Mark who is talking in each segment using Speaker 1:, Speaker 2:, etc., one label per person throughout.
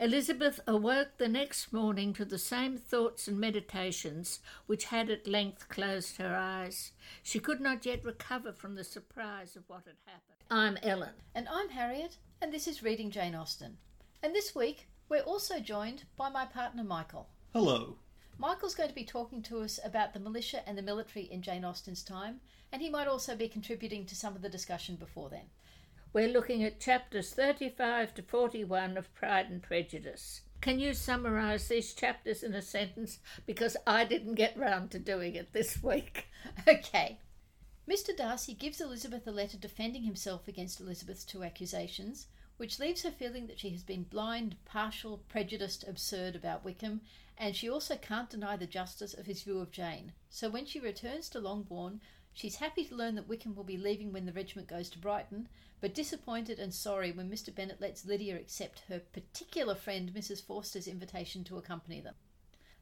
Speaker 1: Elizabeth awoke the next morning to the same thoughts and meditations which had at length closed her eyes. She could not yet recover from the surprise of what had happened. I'm Ellen.
Speaker 2: And I'm Harriet, and this is Reading Jane Austen. And this week, we're also joined by my partner Michael.
Speaker 3: Hello.
Speaker 2: Michael's going to be talking to us about the militia and the military in Jane Austen's time, and he might also be contributing to some of the discussion before then.
Speaker 1: We're looking at chapters 35 to 41 of Pride and Prejudice. Can you summarise these chapters in a sentence? Because I didn't get round to doing it this week.
Speaker 2: Okay. Mr. Darcy gives Elizabeth a letter defending himself against Elizabeth's two accusations, which leaves her feeling that she has been blind, partial, prejudiced, absurd about Wickham, and she also can't deny the justice of his view of Jane. So when she returns to Longbourn, she's happy to learn that Wickham will be leaving when the regiment goes to Brighton, but disappointed and sorry when Mr. Bennet lets Lydia accept her particular friend Mrs. Forster's invitation to accompany them.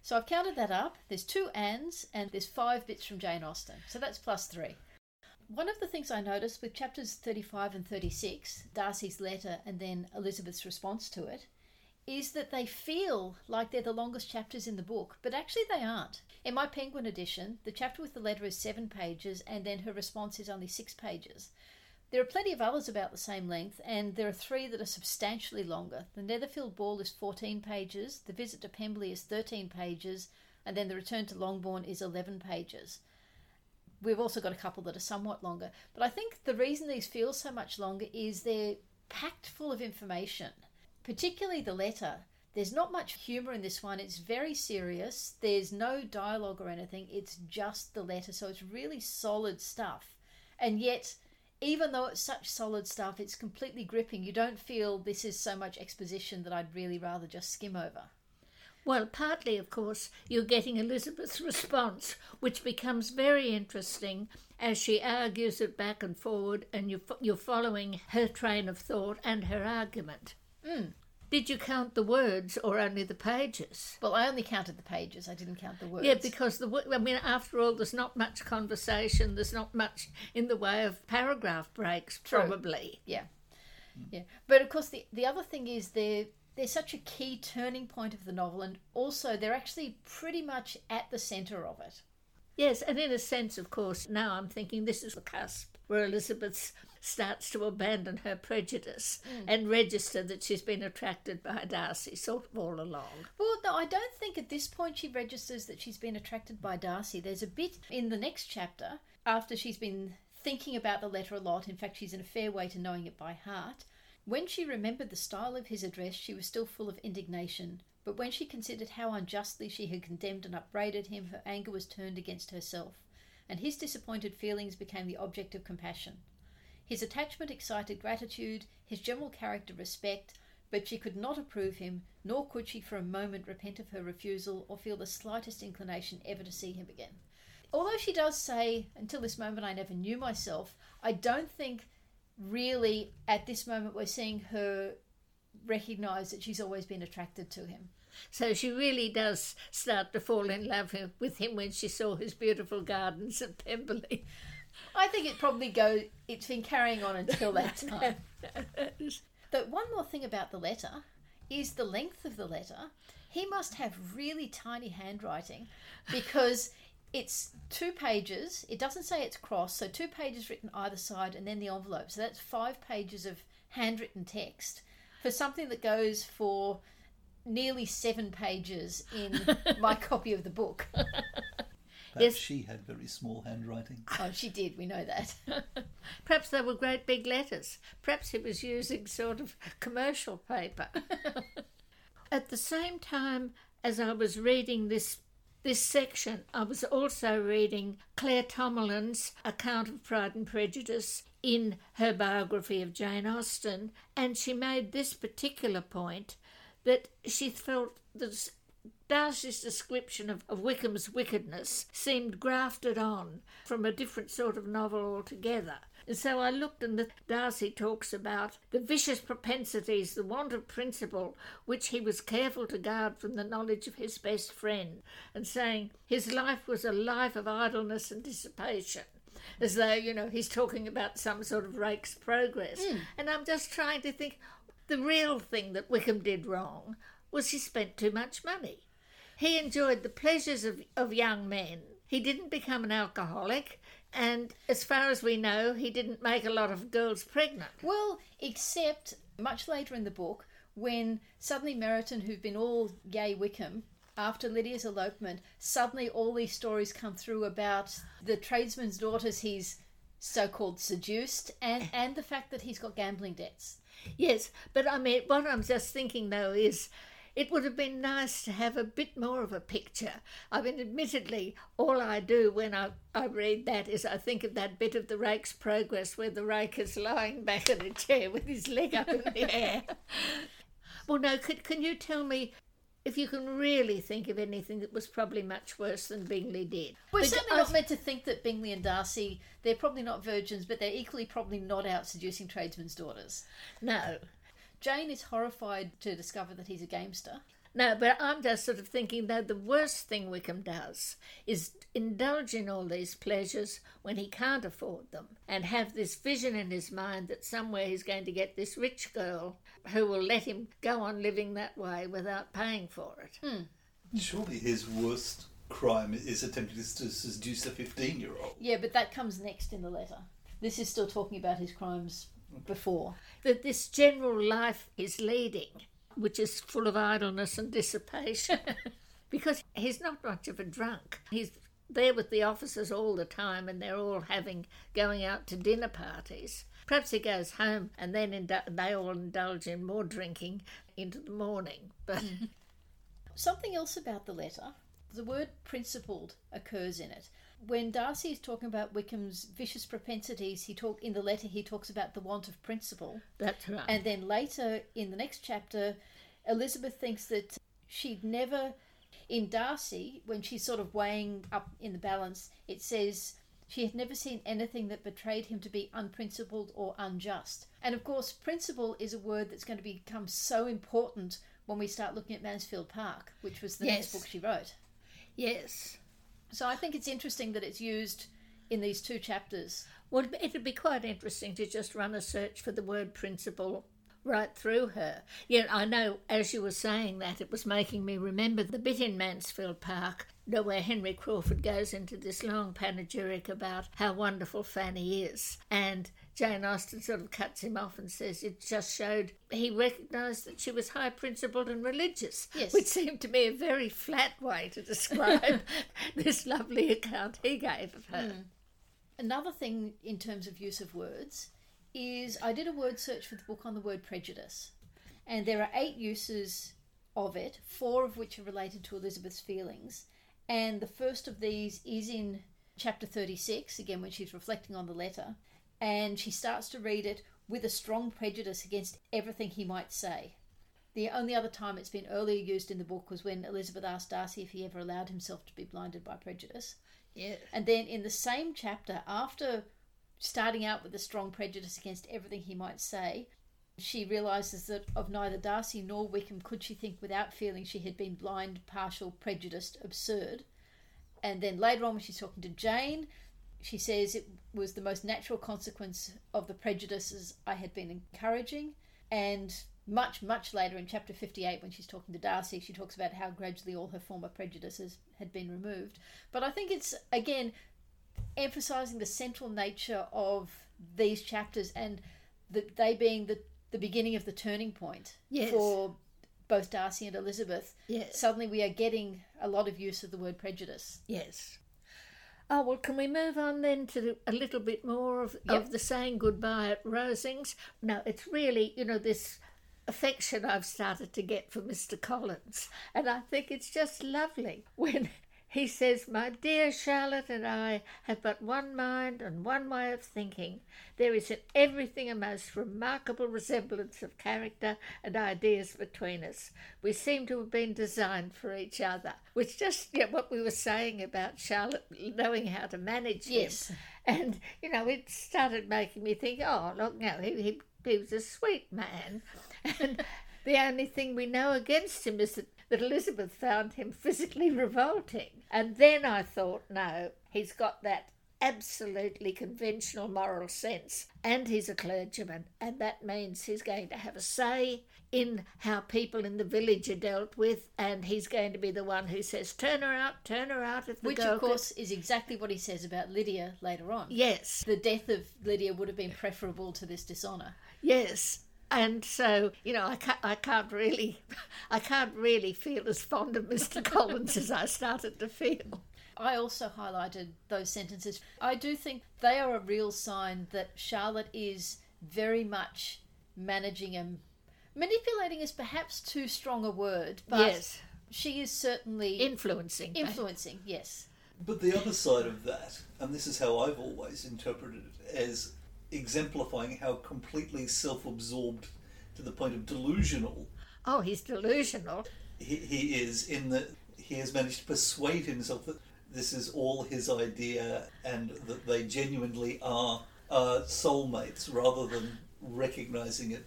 Speaker 2: So I've counted that up. There's two ands and there's five bits from Jane Austen. So that's plus three. One of the things I noticed with chapters 35 and 36, Darcy's letter and then Elizabeth's response to it, is that they feel like they're the longest chapters in the book, but actually they aren't. In my Penguin edition, the chapter with the letter is seven pages and then her response is only six pages. There are plenty of others about the same length, and there are three that are substantially longer. The Netherfield Ball is 14 pages, the visit to Pemberley is 13 pages, and then the return to Longbourn is 11 pages. We've also got a couple that are somewhat longer, but I think the reason these feel so much longer is they're packed full of information, particularly the letter. There's not much humour in this one. It's very serious. There's no dialogue or anything. It's just the letter. So it's really solid stuff. And yet, even though it's such solid stuff, it's completely gripping. You don't feel this is so much exposition that I'd really rather just skim over.
Speaker 1: Well, partly, of course, you're getting Elizabeth's response, which becomes very interesting as she argues it back and forward, and you're, you're following her train of thought and her argument.
Speaker 2: Mm.
Speaker 1: Did you count the words or only the pages?
Speaker 2: Well, I only counted the pages. I didn't count the words.
Speaker 1: Yeah, because the I mean, after all, there's not much conversation. There's not much in the way of paragraph breaks,
Speaker 2: True.
Speaker 1: probably.
Speaker 2: Yeah, hmm. yeah. But of course, the the other thing is they're they're such a key turning point of the novel, and also they're actually pretty much at the centre of it.
Speaker 1: Yes, and in a sense, of course, now I'm thinking this is the cusp where Elizabeth starts to abandon her prejudice
Speaker 2: Mm.
Speaker 1: and register that she's been attracted by Darcy sort of all along.
Speaker 2: Well, no, I don't think at this point she registers that she's been attracted by Darcy. There's a bit in the next chapter after she's been thinking about the letter a lot. In fact, she's in a fair way to knowing it by heart. When she remembered the style of his address, she was still full of indignation. But when she considered how unjustly she had condemned and upbraided him, her anger was turned against herself, and his disappointed feelings became the object of compassion. His attachment excited gratitude, his general character respect, but she could not approve him, nor could she for a moment repent of her refusal or feel the slightest inclination ever to see him again. Although she does say, until this moment I never knew myself, I don't think really at this moment we're seeing her recognize that she's always been attracted to him.
Speaker 1: So she really does start to fall in love with him when she saw his beautiful gardens at Pemberley.
Speaker 2: I think it probably go. It's been carrying on until that time. But one more thing about the letter is the length of the letter. He must have really tiny handwriting because it's two pages. It doesn't say it's crossed, so two pages written either side and then the envelope. So that's five pages of handwritten text for something that goes for nearly seven pages in my copy of the book.
Speaker 3: Perhaps
Speaker 1: Yes.
Speaker 3: she had very small handwriting.
Speaker 2: Oh, she did. We know that.
Speaker 1: Perhaps they were great big letters. Perhaps he was using sort of commercial paper. At the same time as I was reading this this section, I was also reading Claire Tomalin's account of Pride and Prejudice in her biography of Jane Austen, and she made this particular point that she felt that Darcy's description of, of Wickham's wickedness seemed grafted on from a different sort of novel altogether. And so I looked, and the, Darcy talks about the vicious propensities, the want of principle, which he was careful to guard from the knowledge of his best friend, and saying his life was a life of idleness and dissipation. As though, you know, he's talking about some sort of rake's progress. Hmm. And I'm just trying to think The real thing that Wickham did wrong was he spent too much money. He enjoyed the pleasures of, of young men. He didn't become an alcoholic, and as far as we know, he didn't make a lot of girls pregnant.
Speaker 2: Well, except much later in the book, when suddenly Meryton, who've been all gay Wickham, after Lydia's elopement, suddenly all these stories come through about the tradesman's daughters he's so called seduced and, and the fact that he's got gambling debts.
Speaker 1: Yes, but I mean, what I'm just thinking though is it would have been nice to have a bit more of a picture. I mean, admittedly, all I do when I, I read that is I think of that bit of the rake's progress where the rake is lying back in a chair with his leg up in the air. well, no, could, can you tell me if you can really think of anything that was probably much worse than Bingley did.
Speaker 2: We're but certainly not meant to think that Bingley and Darcy, they're probably not virgins, but they're equally probably not out seducing tradesmen's daughters.
Speaker 1: No.
Speaker 2: Jane is horrified to discover that he's a gamester.
Speaker 1: No, but I'm just sort of thinking that the worst thing Wickham does is indulge in all these pleasures when he can't afford them and have this vision in his mind that somewhere he's going to get this rich girl who will let him go on living that way without paying for it.
Speaker 2: Hmm.
Speaker 3: Surely his worst crime is attempting to seduce a 15 year old.
Speaker 2: Yeah, but that comes next in the letter. This is still talking about his crimes before.
Speaker 1: That this general life is leading which is full of idleness and dissipation. because he's not much of a drunk. He's there with the officers all the time and they're all having going out to dinner parties. Perhaps he goes home and then indu- they all indulge in more drinking into the morning. But
Speaker 2: something else about the letter, the word principled occurs in it. When Darcy is talking about Wickham's vicious propensities, he talk in the letter he talks about the want of principle.
Speaker 1: That's right.
Speaker 2: And then later in the next chapter, Elizabeth thinks that she'd never in Darcy, when she's sort of weighing up in the balance, it says she had never seen anything that betrayed him to be unprincipled or unjust. And of course, principle is a word that's going to become so important when we start looking at Mansfield Park, which was the yes. next book she wrote.
Speaker 1: Yes.
Speaker 2: So I think it's interesting that it's used in these two chapters.
Speaker 1: Well, it'd be quite interesting to just run a search for the word principle right through her. Yet I know, as you were saying that, it was making me remember the bit in Mansfield Park where Henry Crawford goes into this long panegyric about how wonderful Fanny is. And Jane Austen sort of cuts him off and says it just showed he recognised that she was high principled and religious,
Speaker 2: yes.
Speaker 1: which seemed to me a very flat way to describe this lovely account he gave of her. Mm.
Speaker 2: Another thing in terms of use of words is I did a word search for the book on the word prejudice, and there are eight uses of it, four of which are related to Elizabeth's feelings. And the first of these is in chapter 36, again, when she's reflecting on the letter and she starts to read it with a strong prejudice against everything he might say. The only other time it's been earlier used in the book was when Elizabeth asked Darcy if he ever allowed himself to be blinded by prejudice.
Speaker 1: Yeah.
Speaker 2: And then in the same chapter, after starting out with a strong prejudice against everything he might say, she realizes that of neither Darcy nor Wickham could she think without feeling she had been blind, partial, prejudiced, absurd. And then later on, when she's talking to Jane, she says it was the most natural consequence of the prejudices I had been encouraging. And much, much later in chapter 58, when she's talking to Darcy, she talks about how gradually all her former prejudices had been removed. But I think it's, again, emphasizing the central nature of these chapters and the, they being the, the beginning of the turning point
Speaker 1: yes.
Speaker 2: for both Darcy and Elizabeth.
Speaker 1: Yes.
Speaker 2: Suddenly we are getting a lot of use of the word prejudice.
Speaker 1: Yes. Oh, well, can we move on then to a little bit more of,
Speaker 2: yep.
Speaker 1: of the saying goodbye at Rosings? No, it's really, you know, this affection I've started to get for Mr. Collins. And I think it's just lovely when he says, My dear Charlotte and I have but one mind and one way of thinking. There is in everything a most remarkable resemblance of character and ideas between us. We seem to have been designed for each other, which just yeah, what we were saying about Charlotte knowing how to manage
Speaker 2: yes.
Speaker 1: him. And, you know, it started making me think, oh, look, now he, he, he was a sweet man. And the only thing we know against him is that that Elizabeth found him physically revolting. And then I thought, no, he's got that absolutely conventional moral sense, and he's a clergyman, and that means he's going to have a say in how people in the village are dealt with, and he's going to be the one who says, "Turn her out, turn her out." If the
Speaker 2: Which,
Speaker 1: girl
Speaker 2: of course, is exactly what he says about Lydia later on.
Speaker 1: yes,
Speaker 2: The death of Lydia would have been preferable to this dishonour.
Speaker 1: Yes. And so, you know, I can't, I can't really, I can't really feel as fond of Mr. Collins as I started to feel.
Speaker 2: I also highlighted those sentences. I do think they are a real sign that Charlotte is very much managing and manipulating is perhaps too strong a word, but
Speaker 1: yes,
Speaker 2: she is certainly
Speaker 1: influencing. Eh?
Speaker 2: influencing, yes.
Speaker 3: But the other side of that, and this is how I've always interpreted it, as exemplifying how completely self absorbed to the point of delusional
Speaker 1: Oh, he's delusional.
Speaker 3: he, he is, in that he has managed to persuade himself that this is all his idea and that they genuinely are, are soulmates rather than recognizing it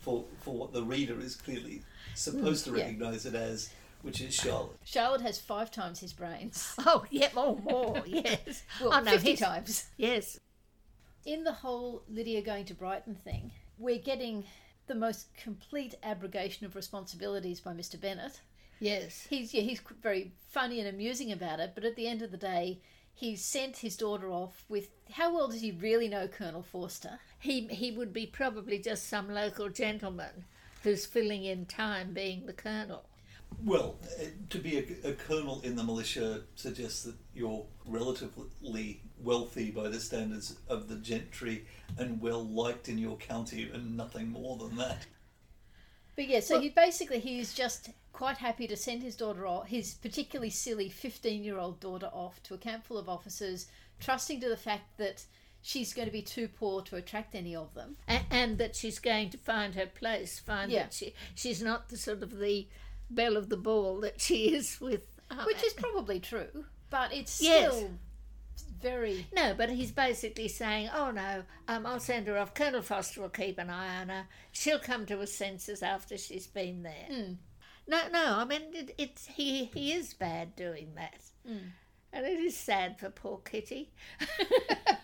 Speaker 3: for, for what the reader is clearly supposed to hmm,
Speaker 2: yeah.
Speaker 3: recognize it as, which is Charlotte.
Speaker 2: Charlotte has five times his brains.
Speaker 1: Oh, yeah, oh, more, more, yes.
Speaker 2: Well,
Speaker 1: oh, no,
Speaker 2: 50
Speaker 1: he's-
Speaker 2: times.
Speaker 1: Yes,
Speaker 2: In the whole Lydia going to Brighton thing, we're getting the most complete abrogation of responsibilities by Mr. Bennet.
Speaker 1: yes.
Speaker 2: He's yeah, he's very funny and amusing about it, but at the end of the day, he's sent his daughter off with how well does he really know Colonel Forster?
Speaker 1: He, he would be probably just some local gentleman who's filling in time being the colonel.
Speaker 3: Well, uh, to be a, a colonel in the militia suggests that you're relatively wealthy by the standards of the gentry and well liked in your county, and nothing more than that.
Speaker 2: But yeah, so
Speaker 1: Well-
Speaker 2: he basically he's just quite happy to send his daughter off, his particularly silly fifteen-year-old daughter off to a camp full of officers, trusting to the fact that she's going to be too poor to attract any of them.
Speaker 1: A- and that she's going to find her place, find
Speaker 2: Yeah.
Speaker 1: that she, she's not the sort of the belle of the ball that she is with. oh,
Speaker 2: Which is probably true, but it's
Speaker 1: Yes.
Speaker 2: still very
Speaker 1: No, but he's basically saying, "Oh no, um, I'll send her off. Colonel Forster will keep an eye on her. She'll come to her senses after she's been there."
Speaker 2: Hmm.
Speaker 1: No, no, I mean it, it's he he is bad doing that,
Speaker 2: Hmm.
Speaker 1: and it is sad for poor Kitty.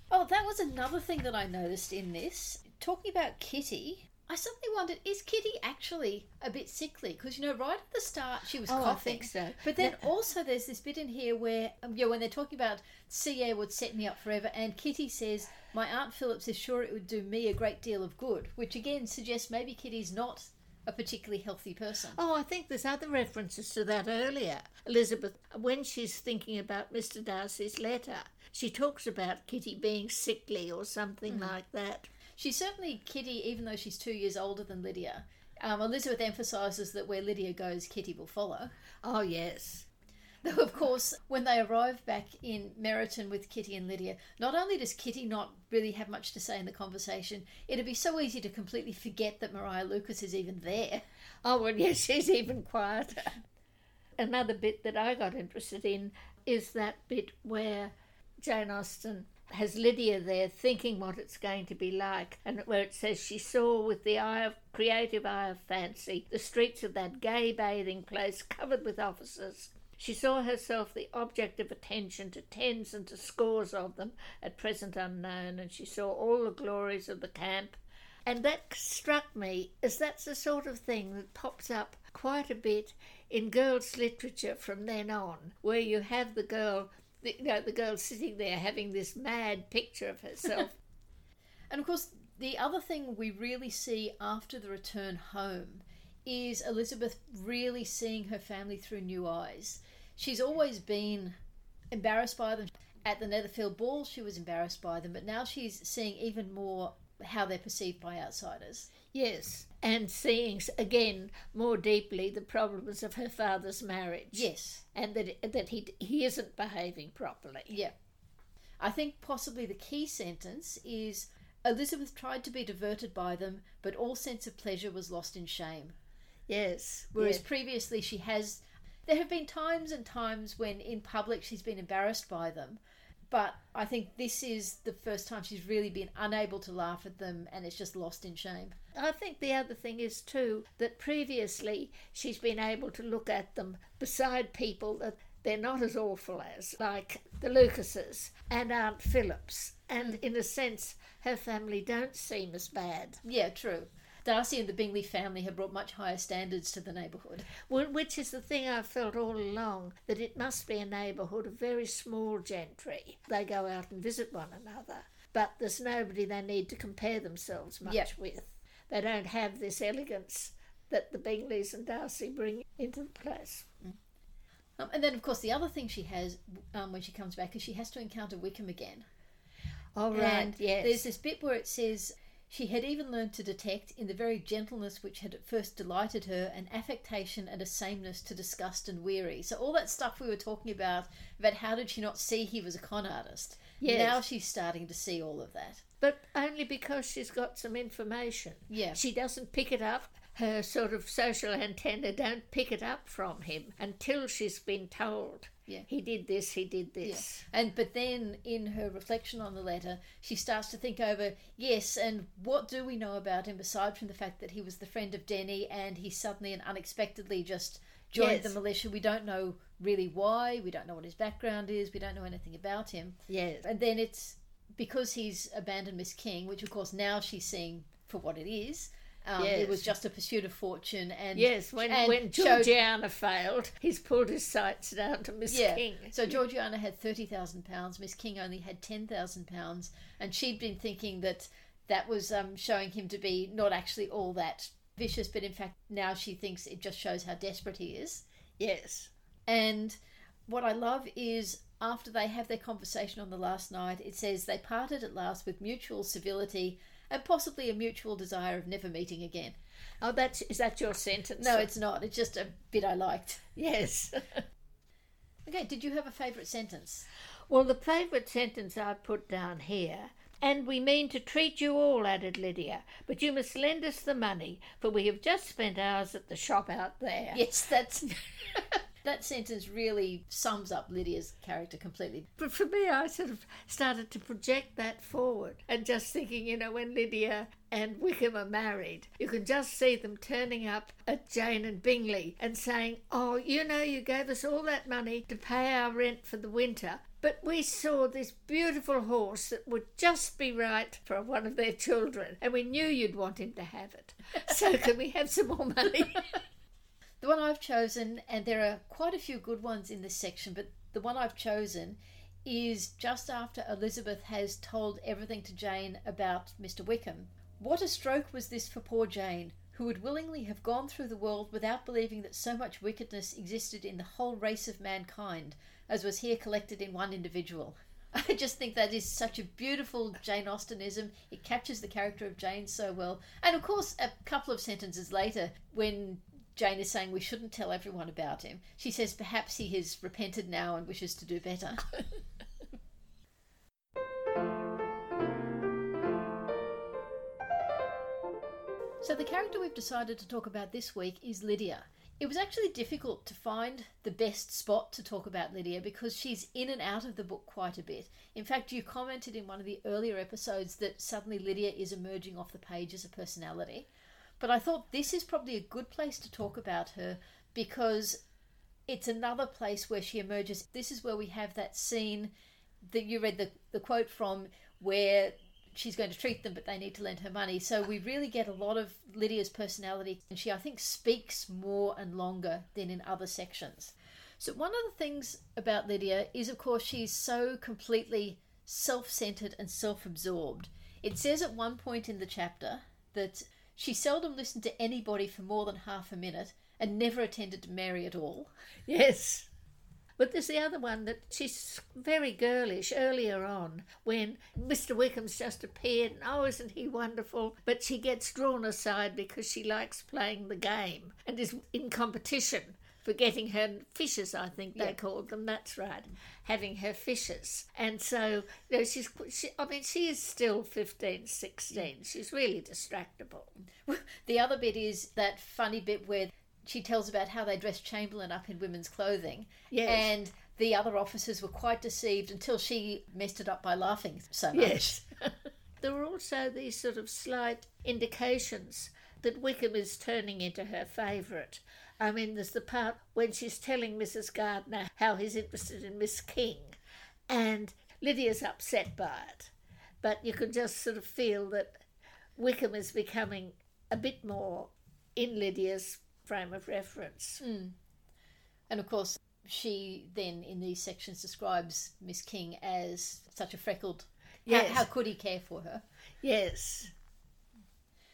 Speaker 2: Oh, that was another thing that I noticed in this. Talking about Kitty, I suddenly wondered is Kitty actually a bit sickly? Because, you know, right at the start she was
Speaker 1: Oh, I
Speaker 2: coughing.
Speaker 1: think so.
Speaker 2: But then also there's this bit in here where, um, yeah, when they're talking about CA would set me up forever, and Kitty says, My Aunt Phillips is sure it would do me a great deal of good, which again suggests maybe Kitty's not a particularly healthy person.
Speaker 1: Oh, I think there's other references to that earlier. Elizabeth, when she's thinking about Mr. Darcy's letter, she talks about Kitty being sickly or something
Speaker 2: Hmm.
Speaker 1: like that.
Speaker 2: She's certainly Kitty, even though she's two years older than Lydia. Um, Elizabeth emphasises that where Lydia goes, Kitty will follow.
Speaker 1: Oh, yes.
Speaker 2: Though, of course, when they arrive back in Meryton with Kitty and Lydia, not only does Kitty not really have much to say in the conversation, it'd be so easy to completely forget that Mariah Lucas is even there.
Speaker 1: Oh, well, yes, she's even quieter. Another bit that I got interested in is that bit where Jane Austen has Lydia there thinking what it's going to be like, and where it says she saw with the eye of creative eye of fancy the streets of that gay bathing place covered with officers. She saw herself the object of attention to tens and to scores of them, at present unknown, and she saw all the glories of the camp. And that struck me as that's the sort of thing that pops up quite a bit in girls' literature from then on, where you have the girl, the, you know, the girl sitting there having this mad picture of herself.
Speaker 2: And of course, the other thing we really see after the return home is Elizabeth really seeing her family through new eyes. She's always been embarrassed by them. At the Netherfield Ball, she was embarrassed by them, but now she's seeing even more how they're perceived by outsiders.
Speaker 1: Yes, and seeing again more deeply the problems of her father's marriage.
Speaker 2: Yes,
Speaker 1: and that that he he isn't behaving properly.
Speaker 2: yeah. I think possibly the key sentence is Elizabeth tried to be diverted by them, but all sense of pleasure was lost in shame.
Speaker 1: Yes,
Speaker 2: Whereas
Speaker 1: yes.
Speaker 2: previously she has, there have been times and times when in public she's been embarrassed by them, but I think this is the first time she's really been unable to laugh at them and it's just lost in shame.
Speaker 1: I think the other thing is too that previously she's been able to look at them beside people that they're not as awful as, like the Lucases and Aunt Phillips. And
Speaker 2: Mm.
Speaker 1: in a sense, her family don't seem as bad.
Speaker 2: Yeah, true. Darcy and the Bingley family have brought much higher standards to the neighbourhood.
Speaker 1: Well, which is the thing I've felt all along that it must be a neighbourhood of very small gentry. They go out and visit one another, but there's nobody they need to compare themselves much
Speaker 2: Yep.
Speaker 1: with. They don't have this elegance that the Bingleys and Darcy bring into the place.
Speaker 2: Um, and then, of course, the other thing she has um, when she comes back is she has to encounter Wickham again.
Speaker 1: All right,
Speaker 2: and
Speaker 1: yes.
Speaker 2: there's this bit where it says she had even learned to detect in the very gentleness which had at first delighted her an affectation and a sameness to disgust and weary. So all that stuff we were talking about about how did she not see he was a con artist?
Speaker 1: Yes.
Speaker 2: Now she's starting to see all of that.
Speaker 1: But only because she's got some information.
Speaker 2: Yeah.
Speaker 1: She doesn't pick it up. Her sort of social antenna don't pick it up from him until she's been told.
Speaker 2: Yeah.
Speaker 1: He did this, he did this.
Speaker 2: And but then in her reflection on the letter, she starts to think over, yes, and what do we know about him aside from the fact that he was the friend of Denny and he suddenly and unexpectedly just joined
Speaker 1: Yes.
Speaker 2: the militia. We don't know really why, we don't know what his background is, we don't know anything about him.
Speaker 1: Yes.
Speaker 2: And then it's because he's abandoned Miss King, which of course now she's seeing for what it is. Um, It was just a pursuit of fortune, and
Speaker 1: Yes, when,
Speaker 2: and
Speaker 1: when Georgiana failed, he's pulled his sights down to Miss
Speaker 2: yeah.
Speaker 1: King.
Speaker 2: So Georgiana had thirty thousand pounds. Miss King only had ten thousand pounds, and she'd been thinking that that was um, showing him to be not actually all that vicious, but in fact now she thinks it just shows how desperate he is.
Speaker 1: Yes.
Speaker 2: And what I love is after they have their conversation on the last night, it says they parted at last with mutual civility and possibly a mutual desire of never meeting again.
Speaker 1: Oh, that's is that your sentence?
Speaker 2: No, it's not. It's just a bit I liked.
Speaker 1: yes.
Speaker 2: Okay, did you have a favourite sentence?
Speaker 1: well, the favourite sentence I put down here. And we mean to treat you all, added Lydia, but you must lend us the money, for we have just spent ours at the shop out there.
Speaker 2: Yes, that's that sentence really sums up Lydia's character completely.
Speaker 1: But for me, I sort of started to project that forward and just thinking, you know, when Lydia and Wickham are married, you can just see them turning up at Jane and Bingley and saying, Oh, you know, you gave us all that money to pay our rent for the winter. But we saw this beautiful horse that would just be right for one of their children, and we knew you'd want him to have it. So, can we have some more money?
Speaker 2: The one I've chosen, and there are quite a few good ones in this section, but the one I've chosen is just after Elizabeth has told everything to Jane about Mr. Wickham. What a stroke was this for poor Jane, who would willingly have gone through the world without believing that so much wickedness existed in the whole race of mankind as was here collected in one individual. I just think that is such a beautiful Jane Austenism. It captures the character of Jane so well. And of course, a couple of sentences later, when Jane is saying we shouldn't tell everyone about him, she says perhaps he has repented now and wishes to do better. So, the character we've decided to talk about this week is Lydia. It was actually difficult to find the best spot to talk about Lydia because she's in and out of the book quite a bit. In fact, you commented in one of the earlier episodes that suddenly Lydia is emerging off the page as a personality. But I thought this is probably a good place to talk about her because it's another place where she emerges. This is where we have that scene that you read the, the quote from where she's going to treat them, but they need to lend her money. So we really get a lot of Lydia's personality, and she, I think, speaks more and longer than in other sections. So, one of the things about Lydia is, of course, she's so completely self centered and self absorbed. It says at one point in the chapter that she seldom listened to anybody for more than half a minute and never attended to Mary at all.
Speaker 1: Yes. But there's the other one that she's very girlish earlier on when Mr. Wickham's just appeared and oh, isn't he wonderful? But she gets drawn aside because she likes playing the game and is in competition for getting her fishes, I think they
Speaker 2: Yeah.
Speaker 1: called them. That's right, having her fishes. And so, you know, she's, she, I mean, she is still 15, 16. She's really distractible.
Speaker 2: The other bit is that funny bit where she tells about how they dressed Chamberlayne up in women's clothing.
Speaker 1: Yes.
Speaker 2: And the other officers were quite deceived until she messed it up by laughing so much.
Speaker 1: Yes. there were also these sort of slight indications that Wickham is turning into her favourite. I mean, there's the part when she's telling Mrs. Gardiner how he's interested in Miss King, and Lydia's upset by it. But you can just sort of feel that Wickham is becoming a bit more in Lydia's frame of reference. Hmm.
Speaker 2: And of course, she then in these sections describes Miss King as such a freckled. how-
Speaker 1: Yes.
Speaker 2: how could he care for her?
Speaker 1: Yes.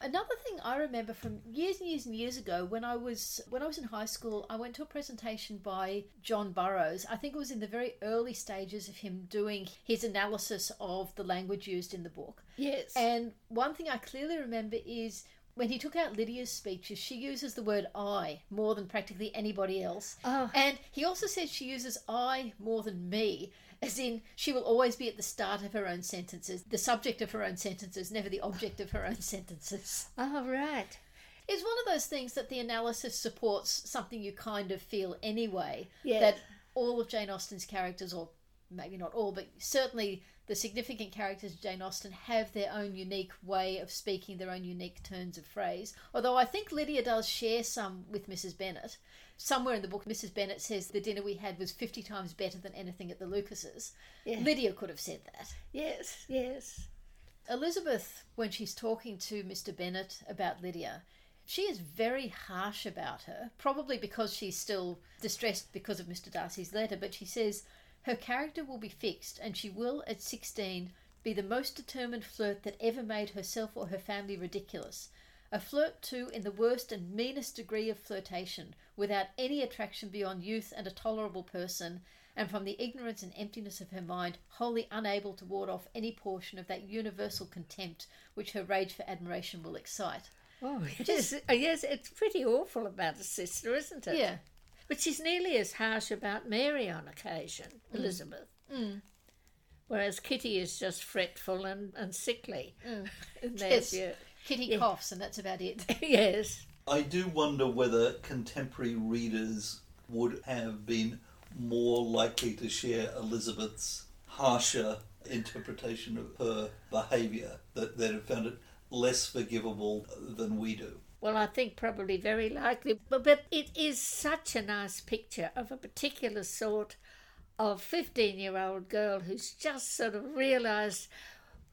Speaker 2: Another thing I remember from years and years and years ago when I was when I was in high school, I went to a presentation by John Burrows. I think it was in the very early stages of him doing his analysis of the language used in the book.
Speaker 1: Yes.
Speaker 2: And one thing I clearly remember is when he took out Lydia's speeches, she uses the word I more than practically anybody else.
Speaker 1: Oh.
Speaker 2: And he also says she uses I more than me, as in she will always be at the start of her own sentences, the subject of her own sentences, never the object of her own sentences.
Speaker 1: oh, right.
Speaker 2: It's one of those things that the analysis supports something you kind of feel anyway.
Speaker 1: Yeah.
Speaker 2: That all of Jane Austen's characters, or maybe not all, but certainly the significant characters of Jane Austen have their own unique way of speaking, their own unique turns of phrase. Although I think Lydia does share some with Mrs. Bennet. Somewhere in the book, Mrs. Bennet says the dinner we had was 50 times better than anything at the Lucases.
Speaker 1: Yeah.
Speaker 2: Lydia could have said that.
Speaker 1: Yes, yes.
Speaker 2: Elizabeth, when she's talking to Mr. Bennet about Lydia, she is very harsh about her, probably because she's still distressed because of Mr. Darcy's letter, but she says her character will be fixed and she will, at 16, be the most determined flirt that ever made herself or her family ridiculous. A flirt, too, in the worst and meanest degree of flirtation, without any attraction beyond youth and a tolerable person, and from the ignorance and emptiness of her mind, wholly unable to ward off any portion of that universal contempt which her rage for admiration will excite.
Speaker 1: Oh, yes. Oh, uh, yes, it's pretty awful about a sister, isn't it?
Speaker 2: Yeah.
Speaker 1: But she's nearly as harsh about Mary on occasion, mm. Elizabeth. Mm. Whereas Kitty is just fretful and, and sickly. Mm. Their
Speaker 2: Yes.
Speaker 1: view.
Speaker 2: Kitty
Speaker 1: Yeah.
Speaker 2: coughs, and that's about it.
Speaker 1: yes.
Speaker 3: I do wonder whether contemporary readers would have been more likely to share Elizabeth's harsher interpretation of her behaviour, that they'd have found it less forgivable than we do.
Speaker 1: Well, I think probably very likely. But, but it is such a nice picture of a particular sort of 15 year old girl who's just sort of realised,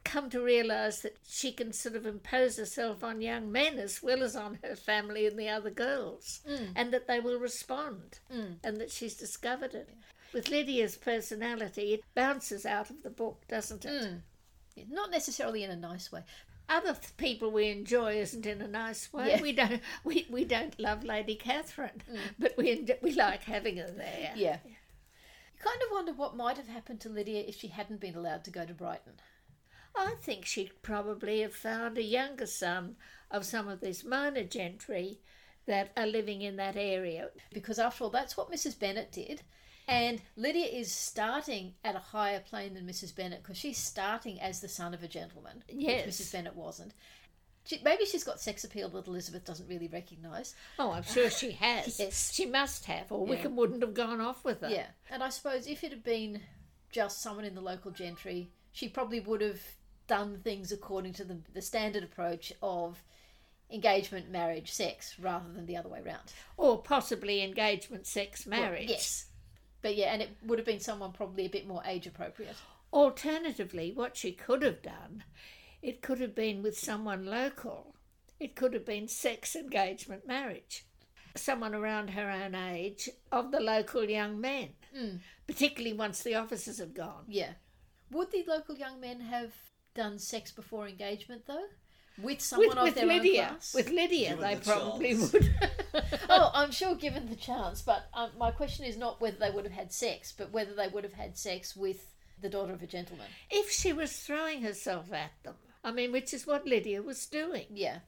Speaker 1: come to realise that she can sort of impose herself on young men as well as on her family and the other girls, mm. and that they will respond, mm. and that she's discovered it. With Lydia's personality, it bounces out of the book, doesn't it? Mm.
Speaker 2: Not necessarily in a nice way.
Speaker 1: other th- people we enjoy isn't in a nice way.
Speaker 2: Yeah.
Speaker 1: We don't we, we don't love Lady Catherine, but we we like having her there.
Speaker 2: Yeah. You kind of wonder what might have happened to Lydia if she hadn't been allowed to go to Brighton.
Speaker 1: I think she'd probably have found a younger son of some of this minor gentry that are living in that area.
Speaker 2: Because after all, that's what Mrs. Bennet did. And Lydia is starting at a higher plane than Mrs. Bennet because she's starting as the son of a gentleman,
Speaker 1: Yes.
Speaker 2: which Mrs. Bennet wasn't. She, maybe she's got sex appeal that Elizabeth doesn't really recognise.
Speaker 1: Oh, I'm sure she has.
Speaker 2: Yes.
Speaker 1: She must have, or
Speaker 2: Yeah.
Speaker 1: Wickham wouldn't have gone off with her.
Speaker 2: Yeah, and I suppose if it had been just someone in the local gentry, she probably would have done things according to the, the standard approach of engagement, marriage, sex, rather than the other way round.
Speaker 1: Or possibly engagement, sex,
Speaker 2: Well,
Speaker 1: marriage.
Speaker 2: yes. But yeah, and it would have been someone probably a bit more age appropriate.
Speaker 1: Alternatively, what she could have done, it could have been with someone local. It could have been sex engagement marriage. Someone around her own age of the local young men, hmm. particularly once the officers have gone.
Speaker 2: Yeah. Would the local young men have done sex before engagement though? With someone
Speaker 1: With,
Speaker 2: of
Speaker 1: with
Speaker 2: their
Speaker 1: Lydia,
Speaker 2: own class?
Speaker 1: with Lydia,
Speaker 3: Given
Speaker 1: they
Speaker 3: the
Speaker 1: probably
Speaker 3: chance.
Speaker 1: would.
Speaker 2: oh, I'm sure given the chance, but um, my question is not whether they would have had sex, but whether they would have had sex with the daughter of a gentleman.
Speaker 1: if she was throwing herself at them, I mean, which is what Lydia was doing.
Speaker 2: Yeah.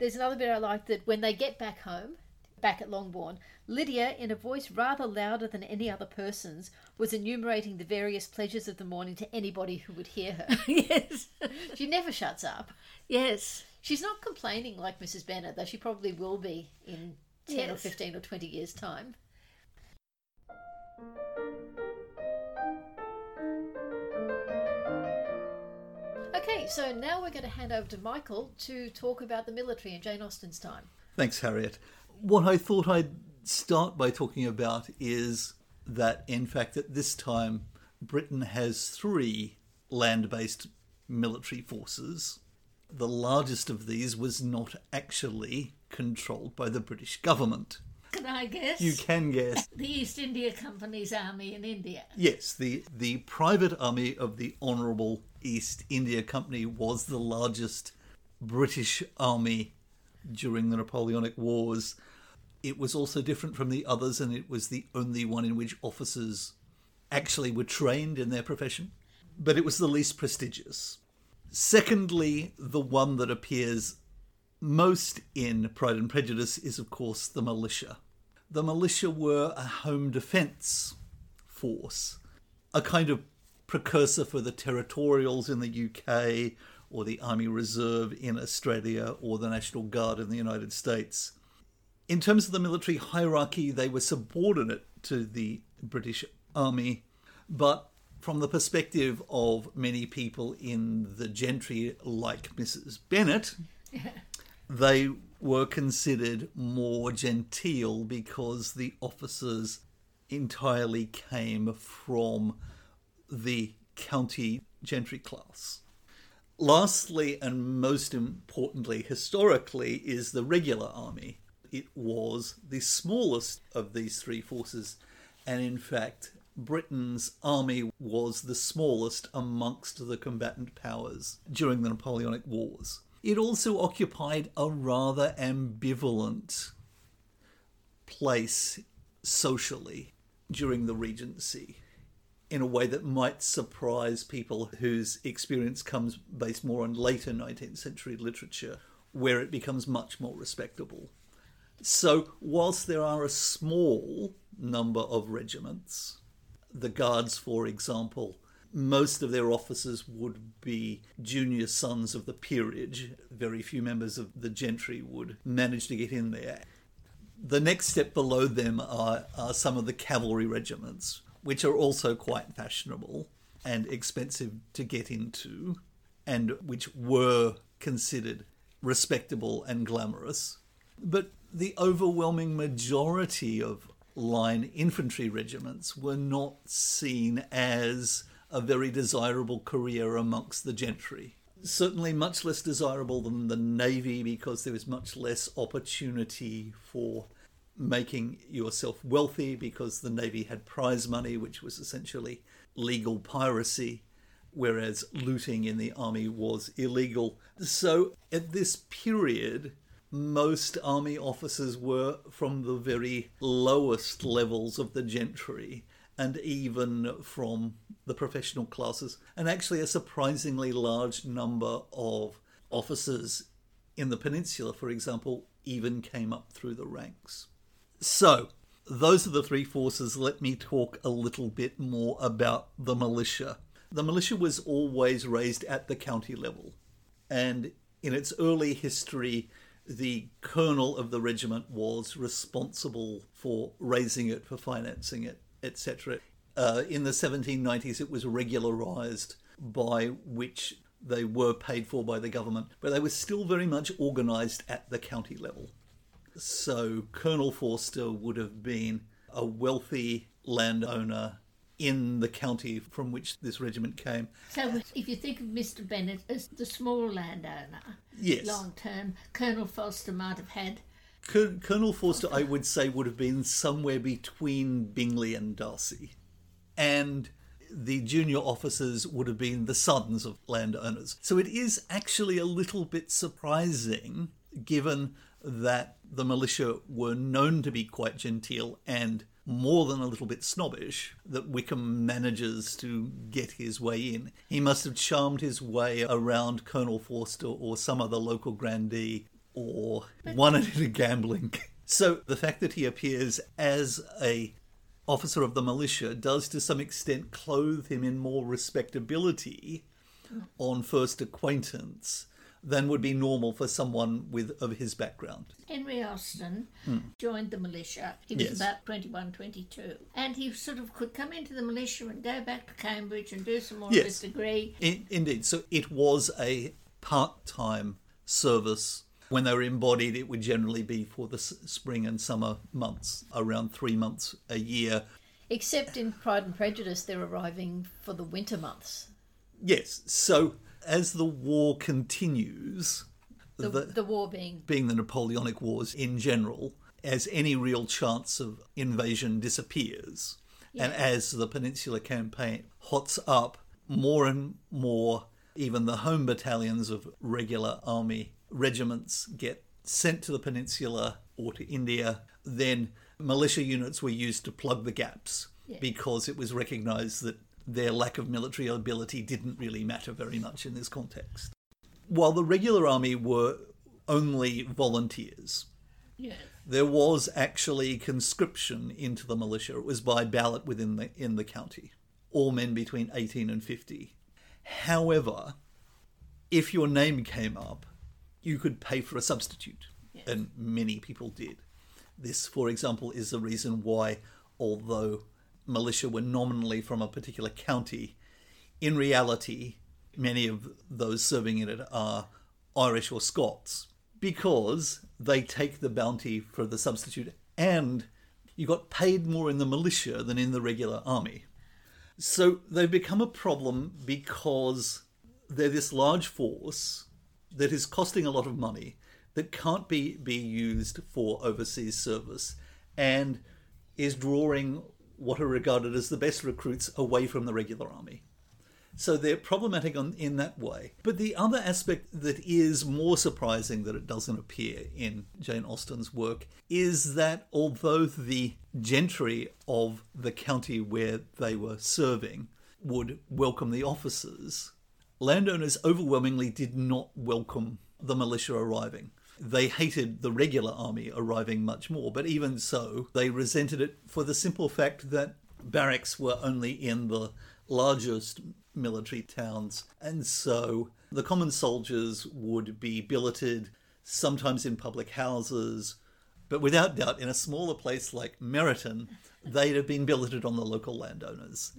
Speaker 2: There's another bit I like that when they get back home, back at Longbourn, Lydia, in a voice rather louder than any other person's, was enumerating the various pleasures of the morning to anybody who would hear her.
Speaker 1: yes,
Speaker 2: she never shuts up.
Speaker 1: yes.
Speaker 2: She's not complaining like Mrs. Bennet, though she probably will be in 10 or 15 or 20 years' time. Okay, so now we're going to hand over to Michael to talk about the military in Jane Austen's time.
Speaker 3: Thanks, Harriet. What I thought I'd start by talking about is that, in fact, at this time, Britain has three land based military forces. The largest of these was not actually controlled by the British government.
Speaker 1: Can I guess?
Speaker 3: You can guess.
Speaker 1: The East India Company's army in India.
Speaker 3: Yes, the, the private army of the Honourable East India Company was the largest British army during the Napoleonic Wars. It was also different from the others, and it was the only one in which officers actually were trained in their profession, but it was the least prestigious. Secondly, the one that appears most in Pride and Prejudice is, of course, the militia. The militia were a home defence force, a kind of precursor for the territorials in the UK or the Army Reserve in Australia or the National Guard in the United States. In terms of the military hierarchy, they were subordinate to the British Army, but from the perspective of many people in the gentry, like Mrs. Bennet, they were considered more genteel because the officers entirely came from the county gentry class. Lastly, and most importantly, historically, is the regular army. It was the smallest of these three forces, and in fact, Britain's army was the smallest amongst the combatant powers during the Napoleonic Wars. It also occupied a rather ambivalent place socially during the Regency in a way that might surprise people whose experience comes based more on later 19th century literature, where it becomes much more respectable. So, whilst there are a small number of regiments, the Guards, for example, most of their officers would be junior sons of the peerage. Very few members of the gentry would manage to get in there. The next step below them are, are some of the cavalry regiments, which are also quite fashionable and expensive to get into, and which were considered respectable and glamorous. But the overwhelming majority of line infantry regiments were not seen as a very desirable career amongst the gentry. Certainly, much less desirable than the navy because there was much less opportunity for making yourself wealthy because the navy had prize money, which was essentially legal piracy, whereas looting in the army was illegal. So, at this period, most army officers were from the very lowest levels of the gentry and even from the professional classes, and actually a surprisingly large number of officers in the peninsula, for example, even came up through the ranks. So, those are the three forces. Let me talk a little bit more about the militia. The militia was always raised at the county level, and in its early history, the colonel of the regiment was responsible for raising it, for financing it, etc. Uh, in the 1790s, it was regularized by which they were paid for by the government, but they were still very much organized at the county level. So Colonel Forster would have been a wealthy landowner in the county from which this regiment came.
Speaker 1: So, if you think of Mr. Bennet as the small landowner,
Speaker 3: Yes.
Speaker 1: long term, Colonel Forster might have had.
Speaker 3: Col- Colonel Forster, I would say, would have been somewhere between Bingley and Darcy. And the junior officers would have been the sons of landowners. So it is actually a little bit surprising, given that the militia were known to be quite genteel and more than a little bit snobbish, that Wickham manages to get his way in. He must have charmed his way around Colonel Forster or some other local grandee or won it in a gambling. So the fact that he appears as a officer of the militia does to some extent clothe him in more respectability mm. on first acquaintance than would be normal for someone with of his background.
Speaker 1: Henry Austen joined the militia. He was
Speaker 3: Hmm. Yes.
Speaker 1: about 21, 22. And he sort of could come into the militia and go back to Cambridge and do some more of his degree.
Speaker 3: I- indeed, so it was a part-time service When they were embodied, it would generally be for the s- spring and summer months, around three months a year.
Speaker 2: Except in Pride and Prejudice, they're arriving for the winter months.
Speaker 3: Yes, so as the war continues,
Speaker 2: The,
Speaker 3: the-
Speaker 2: the war being
Speaker 3: being the Napoleonic Wars in general, as any real chance of invasion disappears, and as the Peninsula Campaign hots up, more and more, even the home battalions of regular army regiments get sent to the Peninsula or to India. Then militia units were used to plug the gaps because it was recognised that their lack of military ability didn't really matter very much in this context while the regular army were only volunteers,
Speaker 1: Yes.
Speaker 3: there was actually conscription into the militia. It was by ballot within the in the county, all men between eighteen and fifty. However, if your name came up, you could pay for a substitute, and many people did. This, for example, is the reason why, although militia were nominally from a particular county, in reality, many of those serving in it are Irish or Scots because they take the bounty for the substitute and you got paid more in the militia than in the regular army. So they've become a problem because they're this large force that is costing a lot of money that can't be, be used for overseas service and is drawing what are regarded as the best recruits away from the regular army. So they're problematic on, in that way. But the other aspect that is more surprising that it doesn't appear in Jane Austen's work is that although the gentry of the county where they were serving would welcome the officers, landowners overwhelmingly did not welcome the militia arriving. They hated the regular army arriving much more, but even so, they resented it for the simple fact that barracks were only in the largest military towns, and so the common soldiers would be billeted, sometimes in public houses, but without doubt, in a smaller place like Meryton, they'd have been billeted on the local landowners.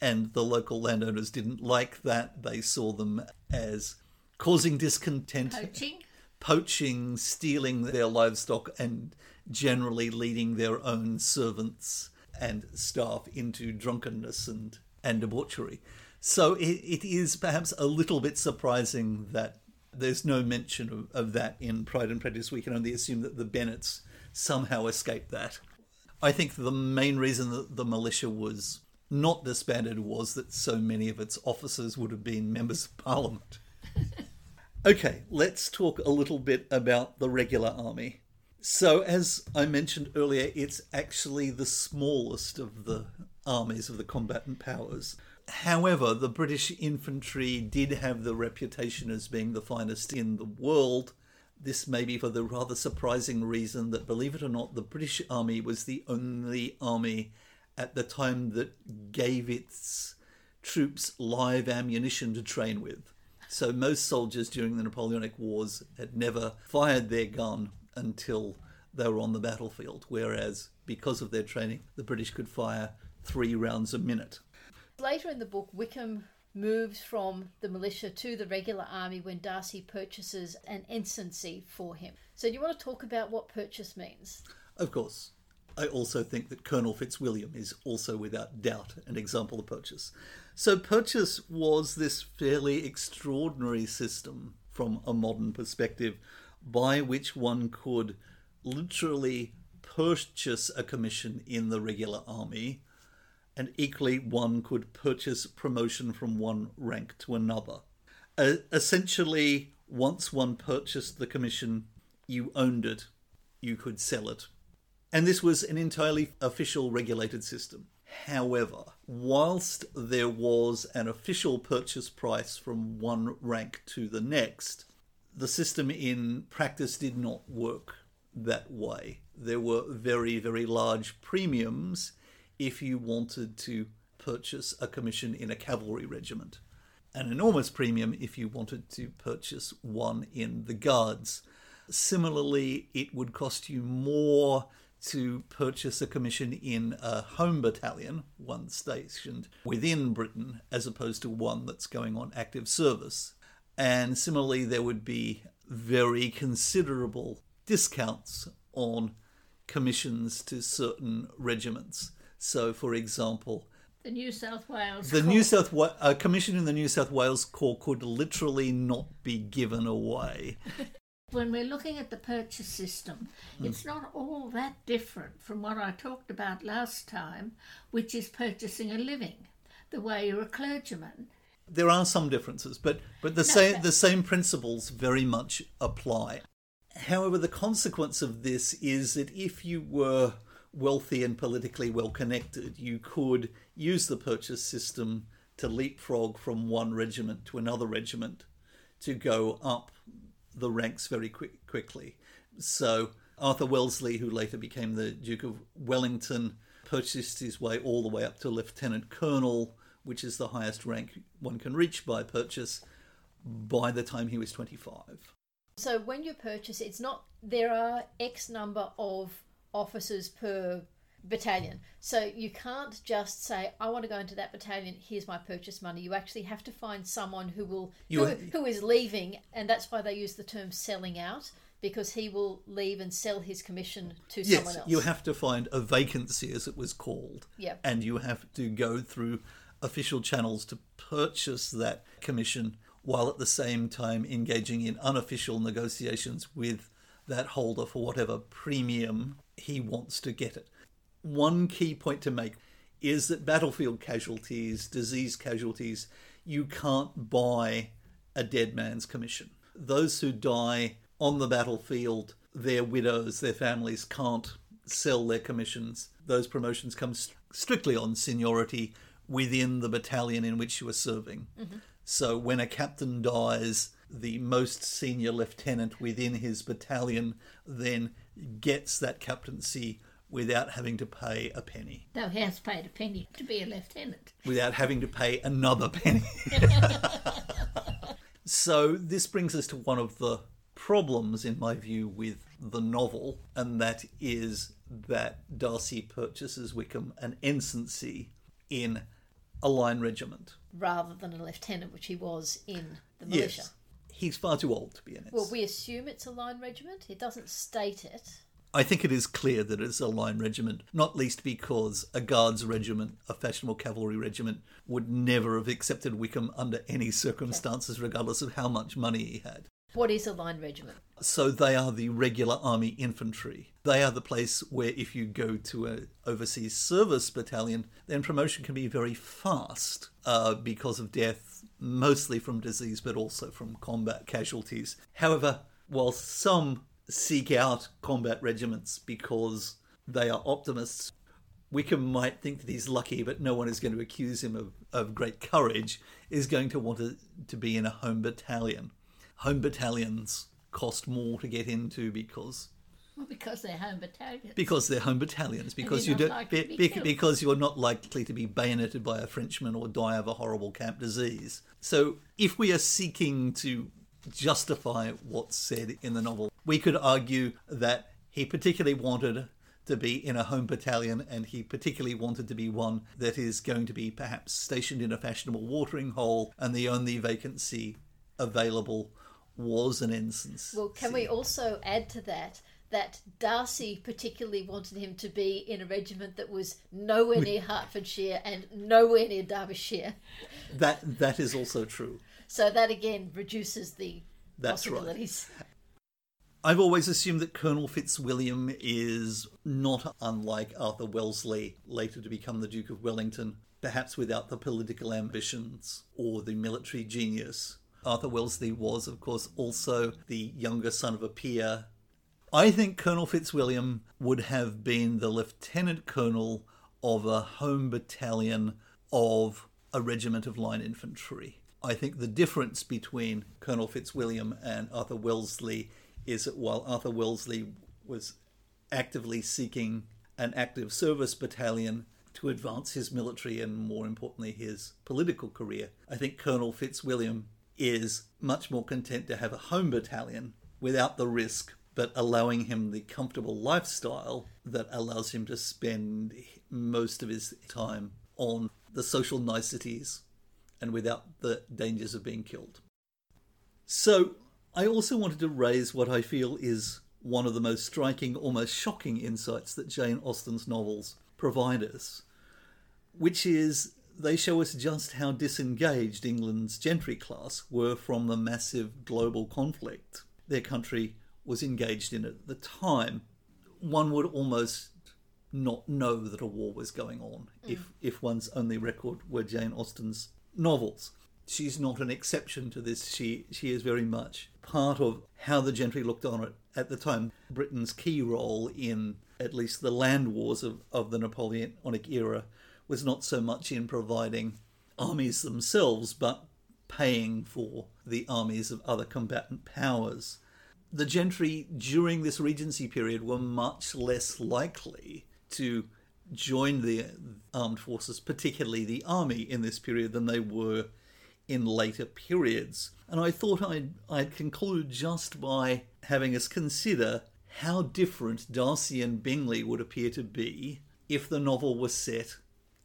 Speaker 3: And the local landowners didn't like that. They saw them as causing discontent
Speaker 1: Poaching.
Speaker 3: Poaching, stealing their livestock, and generally leading their own servants and staff into drunkenness and, and debauchery. So it, it is perhaps a little bit surprising that there's no mention of, of that in Pride and Prejudice. We can only assume that the Bennets somehow escaped that. I think the main reason that the militia was not disbanded was that so many of its officers would have been members of parliament. Okay, let's talk a little bit about the regular army. So, as I mentioned earlier, it's actually the smallest of the armies of the combatant powers. However, the British infantry did have the reputation as being the finest in the world. This may be for the rather surprising reason that, believe it or not, the British Army was the only army at the time that gave its troops live ammunition to train with. So most soldiers during the Napoleonic Wars had never fired their gun until they were on the battlefield, whereas because of their training, the British could fire three rounds a minute.
Speaker 2: Later in the book, Wickham moves from the militia to the regular army when Darcy purchases an ensigncy for him. So, do you want to talk about what purchase means?
Speaker 3: Of course, I also think that Colonel Fitzwilliam is also without doubt an example of purchase. So, purchase was this fairly extraordinary system from a modern perspective by which one could literally purchase a commission in the regular army, and equally one could purchase promotion from one rank to another. Uh, essentially, once one purchased the commission, you owned it, you could sell it. And this was an entirely official regulated system. However, whilst there was an official purchase price from one rank to the next, the system in practice did not work that way. There were very, very large premiums if you wanted to purchase a commission in a cavalry regiment, an enormous premium if you wanted to purchase one in the guards. Similarly, it would cost you more to purchase a commission in a home battalion, one stationed within Britain, as opposed to one that's going on active service. And similarly, there would be very considerable discounts on commissions to certain regiments. So, for example,
Speaker 1: The New South Wales.
Speaker 3: the
Speaker 1: Corps.
Speaker 3: New South Wa- a commission in the New South Wales Corps could literally not be given away.
Speaker 1: when we're looking at the purchase system, hmm. it's not all that different from what I talked about last time, which is purchasing a living, the way you're a clergyman.
Speaker 3: There are some differences, but but the same the same principles very much apply. However, the consequence of this is that if you were wealthy and politically well connected, you could use the purchase system to leapfrog from one regiment to another regiment to go up the ranks very quick, quickly. So Arthur Wellesley, who later became the Duke of Wellington, purchased his way all the way up to lieutenant colonel, which is the highest rank one can reach by purchase, by the time he was 25.
Speaker 2: So when you purchase, it's not there are X number of officers per battalion. So you can't just say, "I want to go into that battalion. Here's my purchase money." You actually have to find someone who will who, who is leaving, and that's why they use the term "selling out" because he will leave and sell his commission to someone
Speaker 3: Yes,
Speaker 2: else.
Speaker 3: you have to find a vacancy, as it was called.
Speaker 2: Yep.
Speaker 3: And you have to go through official channels to purchase that commission while at the same time engaging in unofficial negotiations with that holder for whatever premium he wants to get it. One key point to make is that battlefield casualties, disease casualties, you can't buy a dead man's commission. Those who die on the battlefield, their widows, their families can't sell their commissions. Those promotions come st- strictly on seniority within the battalion in which you are serving. Mm-hmm. So when a captain dies, the most senior lieutenant within his battalion then gets that captaincy without having to pay a penny,
Speaker 1: Though he has paid a penny to be a lieutenant.
Speaker 3: without having to pay another penny. so this brings us to one of the problems, in my view, with the novel, and that is that Darcy purchases Wickham an ensigncy in a line regiment.
Speaker 2: rather than a lieutenant, which he was in the militia.
Speaker 3: Yes. He's far too old to be an ensign.
Speaker 2: Well, we assume it's a line regiment. It doesn't state it.
Speaker 3: I think it is clear that it's a line regiment, not least because a guards regiment, a fashionable cavalry regiment, would never have accepted Wickham under any circumstances, regardless of how much money he had.
Speaker 2: What is a line regiment?
Speaker 3: So they are the regular army infantry. They are the place where if you go to a overseas service battalion, then promotion can be very fast uh, because of death, mostly from disease, but also from combat casualties. However, while some seek out combat regiments because they are optimists, Wickham might think that he's lucky, but no one is going to accuse him of, of great courage, is going to want to, to be in a home battalion. Home battalions cost more to get into because
Speaker 1: Well, because they're home battalions.
Speaker 3: because they're home battalions because you don't
Speaker 1: not likely to
Speaker 3: be-
Speaker 1: be
Speaker 3: be- because you're not likely to be bayoneted by a Frenchman or die of a horrible camp disease. So if we are seeking to justify what's said in the novel, we could argue that he particularly wanted to be in a home battalion and he particularly wanted to be one that is going to be perhaps stationed in a fashionable watering hole and the only vacancy available was an ensign.
Speaker 2: Well, can we also add to that that Darcy particularly wanted him to be in a regiment that was nowhere near Hertfordshire and nowhere near Derbyshire?
Speaker 3: That that is also true.
Speaker 2: So that again reduces the
Speaker 3: That's right.
Speaker 2: possibilities.
Speaker 3: I've always assumed that Colonel Fitzwilliam is not unlike Arthur Wellesley, later to become the Duke of Wellington, perhaps without the political ambitions or the military genius. Arthur Wellesley was, of course, also the younger son of a peer. I think Colonel Fitzwilliam would have been the lieutenant colonel of a home battalion of a regiment of line infantry. I think the difference between Colonel Fitzwilliam and Arthur Wellesley is that while Arthur Wellesley was actively seeking an active service battalion to advance his military and, more importantly, his political career, I think Colonel Fitzwilliam is much more content to have a home battalion without the risk, but allowing him the comfortable lifestyle that allows him to spend most of his time on the social niceties and without the dangers of being killed. So, I also wanted to raise what I feel is one of the most striking, almost shocking insights that Jane Austen's novels provide us, which is they show us just how disengaged England's gentry class were from the massive global conflict their country was engaged in at the time. One would almost not know that a war was going on mm. if, if one's only record were Jane Austen's novels. She's not an exception to this. She she is very much part of how the gentry looked on it at the time. Britain's key role in at least the land wars of, of the Napoleonic era was not so much in providing armies themselves, but paying for the armies of other combatant powers. The gentry during this regency period were much less likely to join the armed forces, particularly the army, in this period than they were in later periods. And I thought I'd, I'd conclude just by having us consider how different Darcy and Bingley would appear to be if the novel was set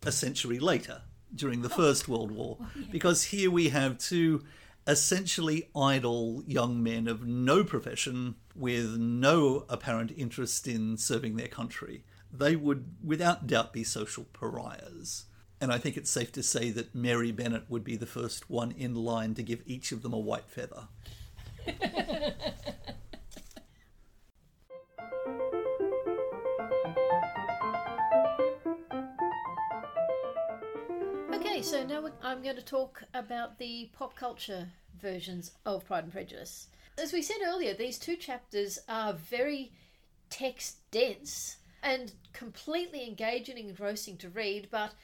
Speaker 3: a century later during the First World War. Oh, yeah. Because here we have two essentially idle young men of no profession with no apparent interest in serving their country. They would, without doubt, be social pariahs. And I think it's safe to say that Mary Bennet would be the first one in line to give each of them a white feather.
Speaker 2: Okay, so now I'm going to talk about the pop culture versions of Pride and Prejudice. As we said earlier, these two chapters are very text dense and completely engaging and engrossing to read, but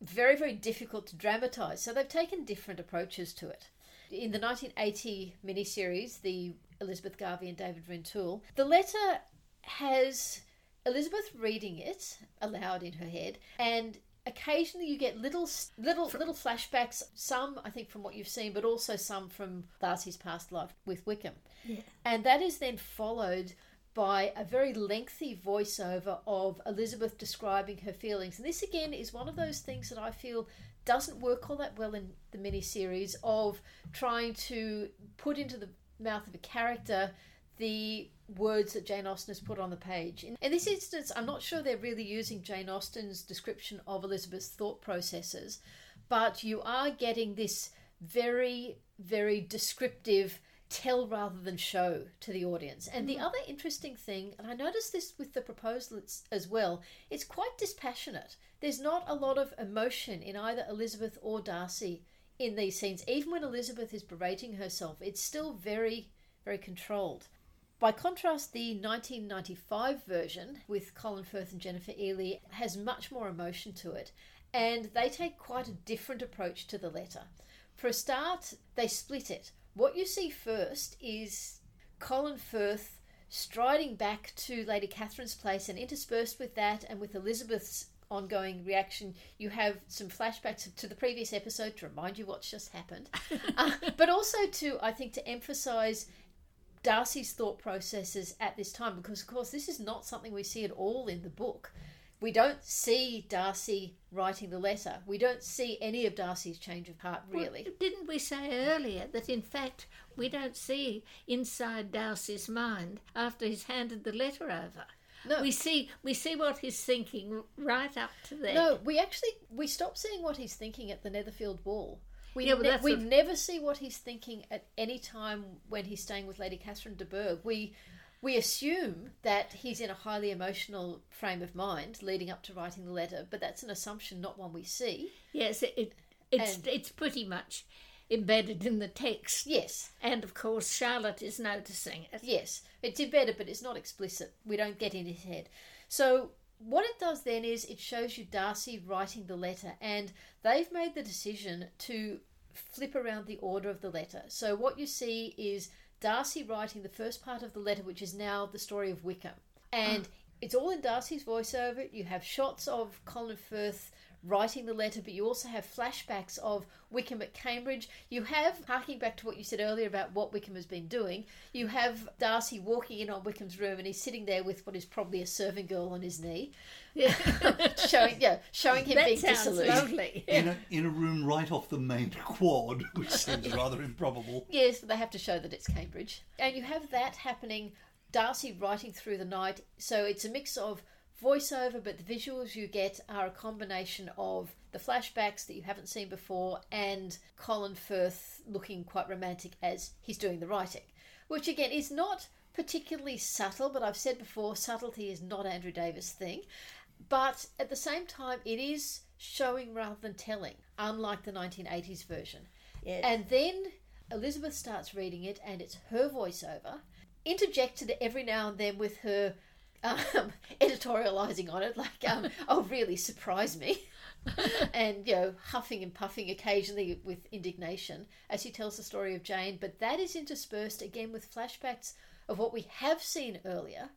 Speaker 2: very, very difficult to dramatise. So they've taken different approaches to it. In the 1980 miniseries, the Elizabeth Garvie and David Rintoul, the letter has Elizabeth reading it aloud in her head, and occasionally you get little little little flashbacks some i think from what you've seen but also some from darcy's past life with wickham
Speaker 1: yeah.
Speaker 2: and that is then followed by a very lengthy voiceover of elizabeth describing her feelings and this again is one of those things that i feel doesn't work all that well in the miniseries of trying to put into the mouth of a character the words that Jane Austen has put on the page. In, in, this instance, I'm not sure they're really using Jane Austen's description of Elizabeth's thought processes, but you are getting this very, very descriptive tell rather than show to the audience. And the mm-hmm. other interesting thing, and I noticed this with the proposal as well, it's quite dispassionate. There's not a lot of emotion in either Elizabeth or Darcy in these scenes. Even when Elizabeth is berating herself, it's still very, very controlled. By contrast, the 1995 version with Colin Firth and Jennifer Ehle has much more emotion to it, and they take quite a different approach to the letter. For a start, they split it. What you see first is Colin Firth striding back to Lady Catherine's place, and interspersed with that and with Elizabeth's ongoing reaction, you have some flashbacks to the previous episode to remind you what's just happened, uh, but also to, I think, to emphasize Darcy's thought processes at this time because, of course, this is not something we see at all in the book. We don't see Darcy writing the letter. We don't see any of Darcy's change of heart, really.
Speaker 1: Well, didn't we say earlier that, in fact, we don't see inside Darcy's mind after he's handed the letter over? No. We see we see what he's thinking right up to there.
Speaker 2: No, we actually we stop seeing what he's thinking at the Netherfield ball. We, yeah, ne- we never see what he's thinking at any time when he's staying with Lady Catherine de Bourgh. We we assume that he's in a highly emotional frame of mind leading up to writing the letter, but that's an assumption, not one we see.
Speaker 1: Yes, it, it it's and, it's pretty much embedded in the text.
Speaker 2: Yes,
Speaker 1: and of course Charlotte is noticing it.
Speaker 2: Yes, it's embedded, but it's not explicit. We don't get in his head. So what it does then is it shows you Darcy writing the letter, and they've made the decision to flip around the order of the letter. So what you see is Darcy writing the first part of the letter, which is now the story of Wickham, and oh. it's all in Darcy's voiceover. You have shots of Colin Firth writing the letter, but you also have flashbacks of Wickham at Cambridge. You have, harking back to what you said earlier about what Wickham has been doing, you have Darcy walking in on Wickham's room and he's sitting there with what is probably a serving girl on his knee. Yeah. showing yeah, showing him
Speaker 1: that
Speaker 2: being
Speaker 1: sounds
Speaker 2: dissolute.
Speaker 1: lovely.
Speaker 3: in a, in a room right off the main quad, which seems rather improbable.
Speaker 2: Yes, but they have to show that it's Cambridge. And you have that happening, Darcy writing through the night. So it's a mix of voiceover, but the visuals you get are a combination of the flashbacks that you haven't seen before and Colin Firth looking quite romantic as he's doing the writing. Which again is not particularly subtle, but I've said before, subtlety is not Andrew Davies' thing. But at the same time, it is showing rather than telling, unlike the 1980s version.
Speaker 1: Yes.
Speaker 2: And then Elizabeth starts reading it, and it's her voiceover, interjected every now and then with her um, editorializing on it, like, um, oh, really, surprise me. and, you know, huffing and puffing occasionally with indignation as he tells the story of Jane. But that is interspersed again with flashbacks of what we have seen earlier.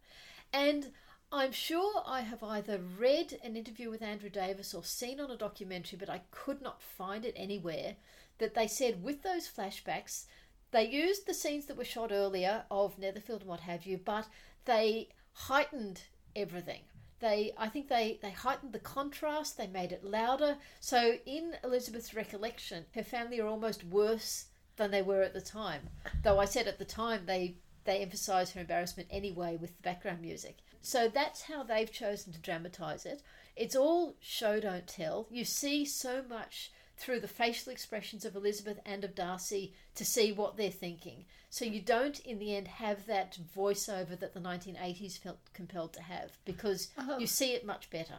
Speaker 2: And I'm sure I have either read an interview with Andrew Davies or seen on a documentary, but I could not find it anywhere, that they said with those flashbacks, they used the scenes that were shot earlier of Netherfield and what have you, but they heightened everything. They, I think they, they heightened the contrast, they made it louder. So in Elizabeth's recollection, her family are almost worse than they were at the time. Though I said at the time they they emphasise her embarrassment anyway with the background music. So that's how they've chosen to dramatise it. It's all show don't tell. You see so much through the facial expressions of Elizabeth and of Darcy to see what they're thinking. So you don't, in the end, have that voiceover that the 1980s felt compelled to have because
Speaker 1: Oh.
Speaker 2: you see it much better.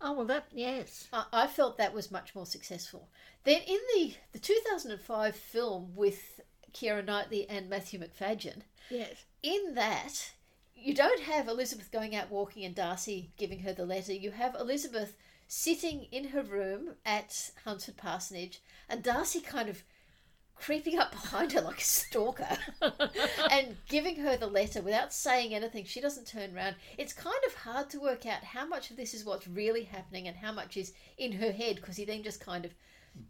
Speaker 1: Oh well, that yes.
Speaker 2: I, I felt that was much more successful. Then in the, the 2005 film with Keira Knightley and Matthew Macfadyen,
Speaker 1: Yes.
Speaker 2: in that you don't have Elizabeth going out walking and Darcy giving her the letter. You have Elizabeth sitting in her room at Hunsford Parsonage and Darcy kind of creeping up behind her like a stalker and giving her the letter without saying anything. She doesn't turn around. It's kind of hard to work out how much of this is what's really happening and how much is in her head because he then just kind of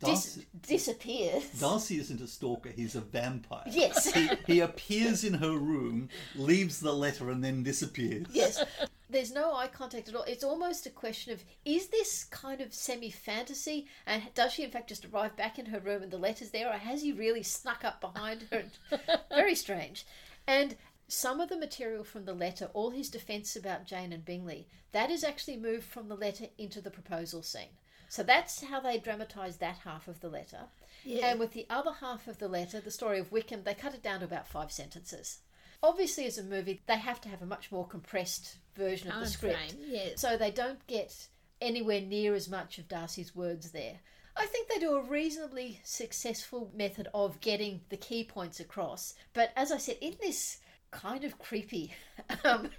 Speaker 2: dis- disappears.
Speaker 3: Darcy isn't a stalker, he's a vampire.
Speaker 2: Yes.
Speaker 3: He, he appears in her room, leaves the letter, and then disappears.
Speaker 2: Yes. There's no eye contact at all. It's almost a question of is this kind of semi fantasy and does she in fact just arrive back in her room and the letter's there or has he really snuck up behind her? Very strange. And some of the material from the letter, all his defence about Jane and Bingley, that is actually moved from the letter into the proposal scene. So that's how they dramatise that half of the letter.
Speaker 1: Yeah.
Speaker 2: And with the other half of the letter, the story of Wickham, they cut it down to about five sentences. Obviously, as a movie, they have to have a much more compressed version of the script.
Speaker 1: frame, yes.
Speaker 2: So they don't get anywhere near as much of Darcy's words there. I think they do a reasonably successful method of getting the key points across. But as I said, in this kind of creepy um,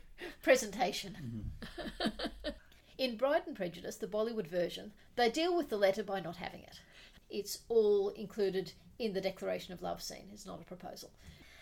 Speaker 2: presentation, in Bride and Prejudice, the Bollywood version, they deal with the letter by not having it. It's all included in the declaration of love scene. It's not a proposal.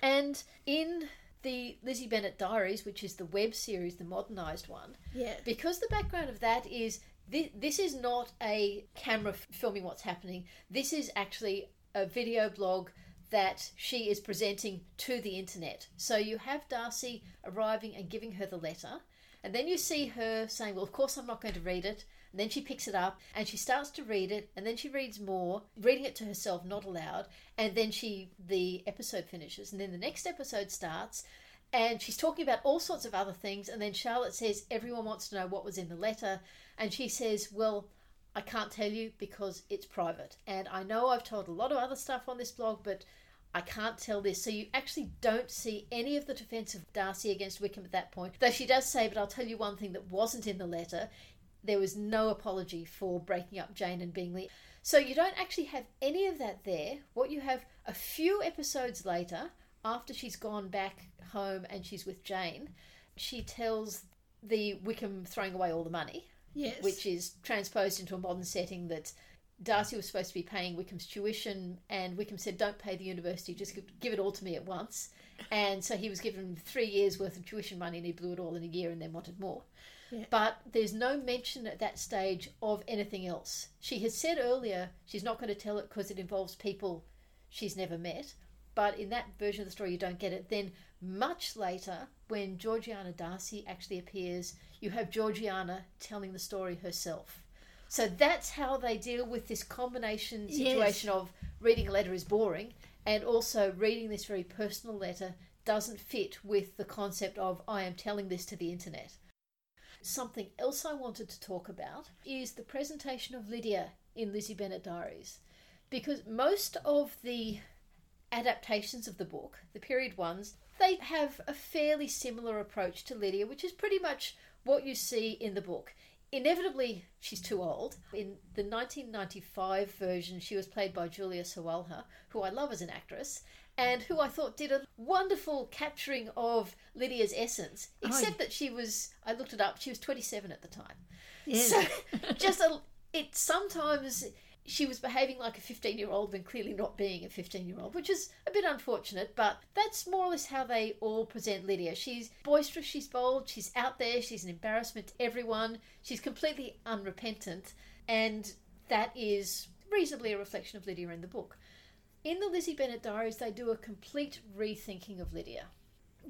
Speaker 2: And in the Lizzie Bennet Diaries, which is the web series, the modernised one,
Speaker 1: Yes.
Speaker 2: because the background of that is this, this is not a camera f- filming what's happening. This is actually a video blog that she is presenting to the internet. So you have Darcy arriving and giving her the letter, and then you see her saying, Well, of course, I'm not going to read it. And then she picks it up and she starts to read it, and then she reads more, reading it to herself, not aloud. And then she, the episode finishes, and then the next episode starts, and she's talking about all sorts of other things. And then Charlotte says, Everyone wants to know what was in the letter. And she says, Well, I can't tell you because it's private. And I know I've told a lot of other stuff on this blog, but I can't tell this. So you actually don't see any of the defence of Darcy against Wickham at that point. Though she does say, But I'll tell you one thing that wasn't in the letter. There was no apology for breaking up Jane and Bingley. So you don't actually have any of that there. What you have a few episodes later, after she's gone back home and she's with Jane, she tells the Wickham throwing away all the money,
Speaker 1: Yes.
Speaker 2: which is transposed into a modern setting that Darcy was supposed to be paying Wickham's tuition, and Wickham said, "Don't pay the university, just give, it all to me at once." And so he was given three years' worth of tuition money, and he blew it all in a year, and then wanted more.
Speaker 1: Yeah.
Speaker 2: But there's no mention at that stage of anything else. She has said earlier she's not going to tell it because it involves people she's never met. But in that version of the story, you don't get it. Then, much later, when Georgiana Darcy actually appears, you have Georgiana telling the story herself. So that's how they deal with this combination situation
Speaker 1: Yes.
Speaker 2: of reading a letter is boring and also reading this very personal letter doesn't fit with the concept of I am telling this to the internet. Something else I wanted to talk about is the presentation of Lydia in Lizzie Bennet Diaries. Because most of the adaptations of the book, the period ones, they have a fairly similar approach to Lydia, which is pretty much what you see in the book. Inevitably, she's too old. In the 1995 version, she was played by Julia Sawalha, who I love as an actress, and who I thought did a wonderful capturing of Lydia's essence,
Speaker 1: Oh,
Speaker 2: except that she was, I looked it up, she was 27 at the time.
Speaker 1: Yes.
Speaker 2: So just a, it sometimes she was behaving like a 15 year old when clearly not being a 15 year old, which is a bit unfortunate, but that's more or less how they all present Lydia. She's boisterous, she's bold, she's out there, she's an embarrassment to everyone, she's completely unrepentant, and that is reasonably a reflection of Lydia in the book. In the Lizzie Bennet Diaries, they do a complete rethinking of Lydia.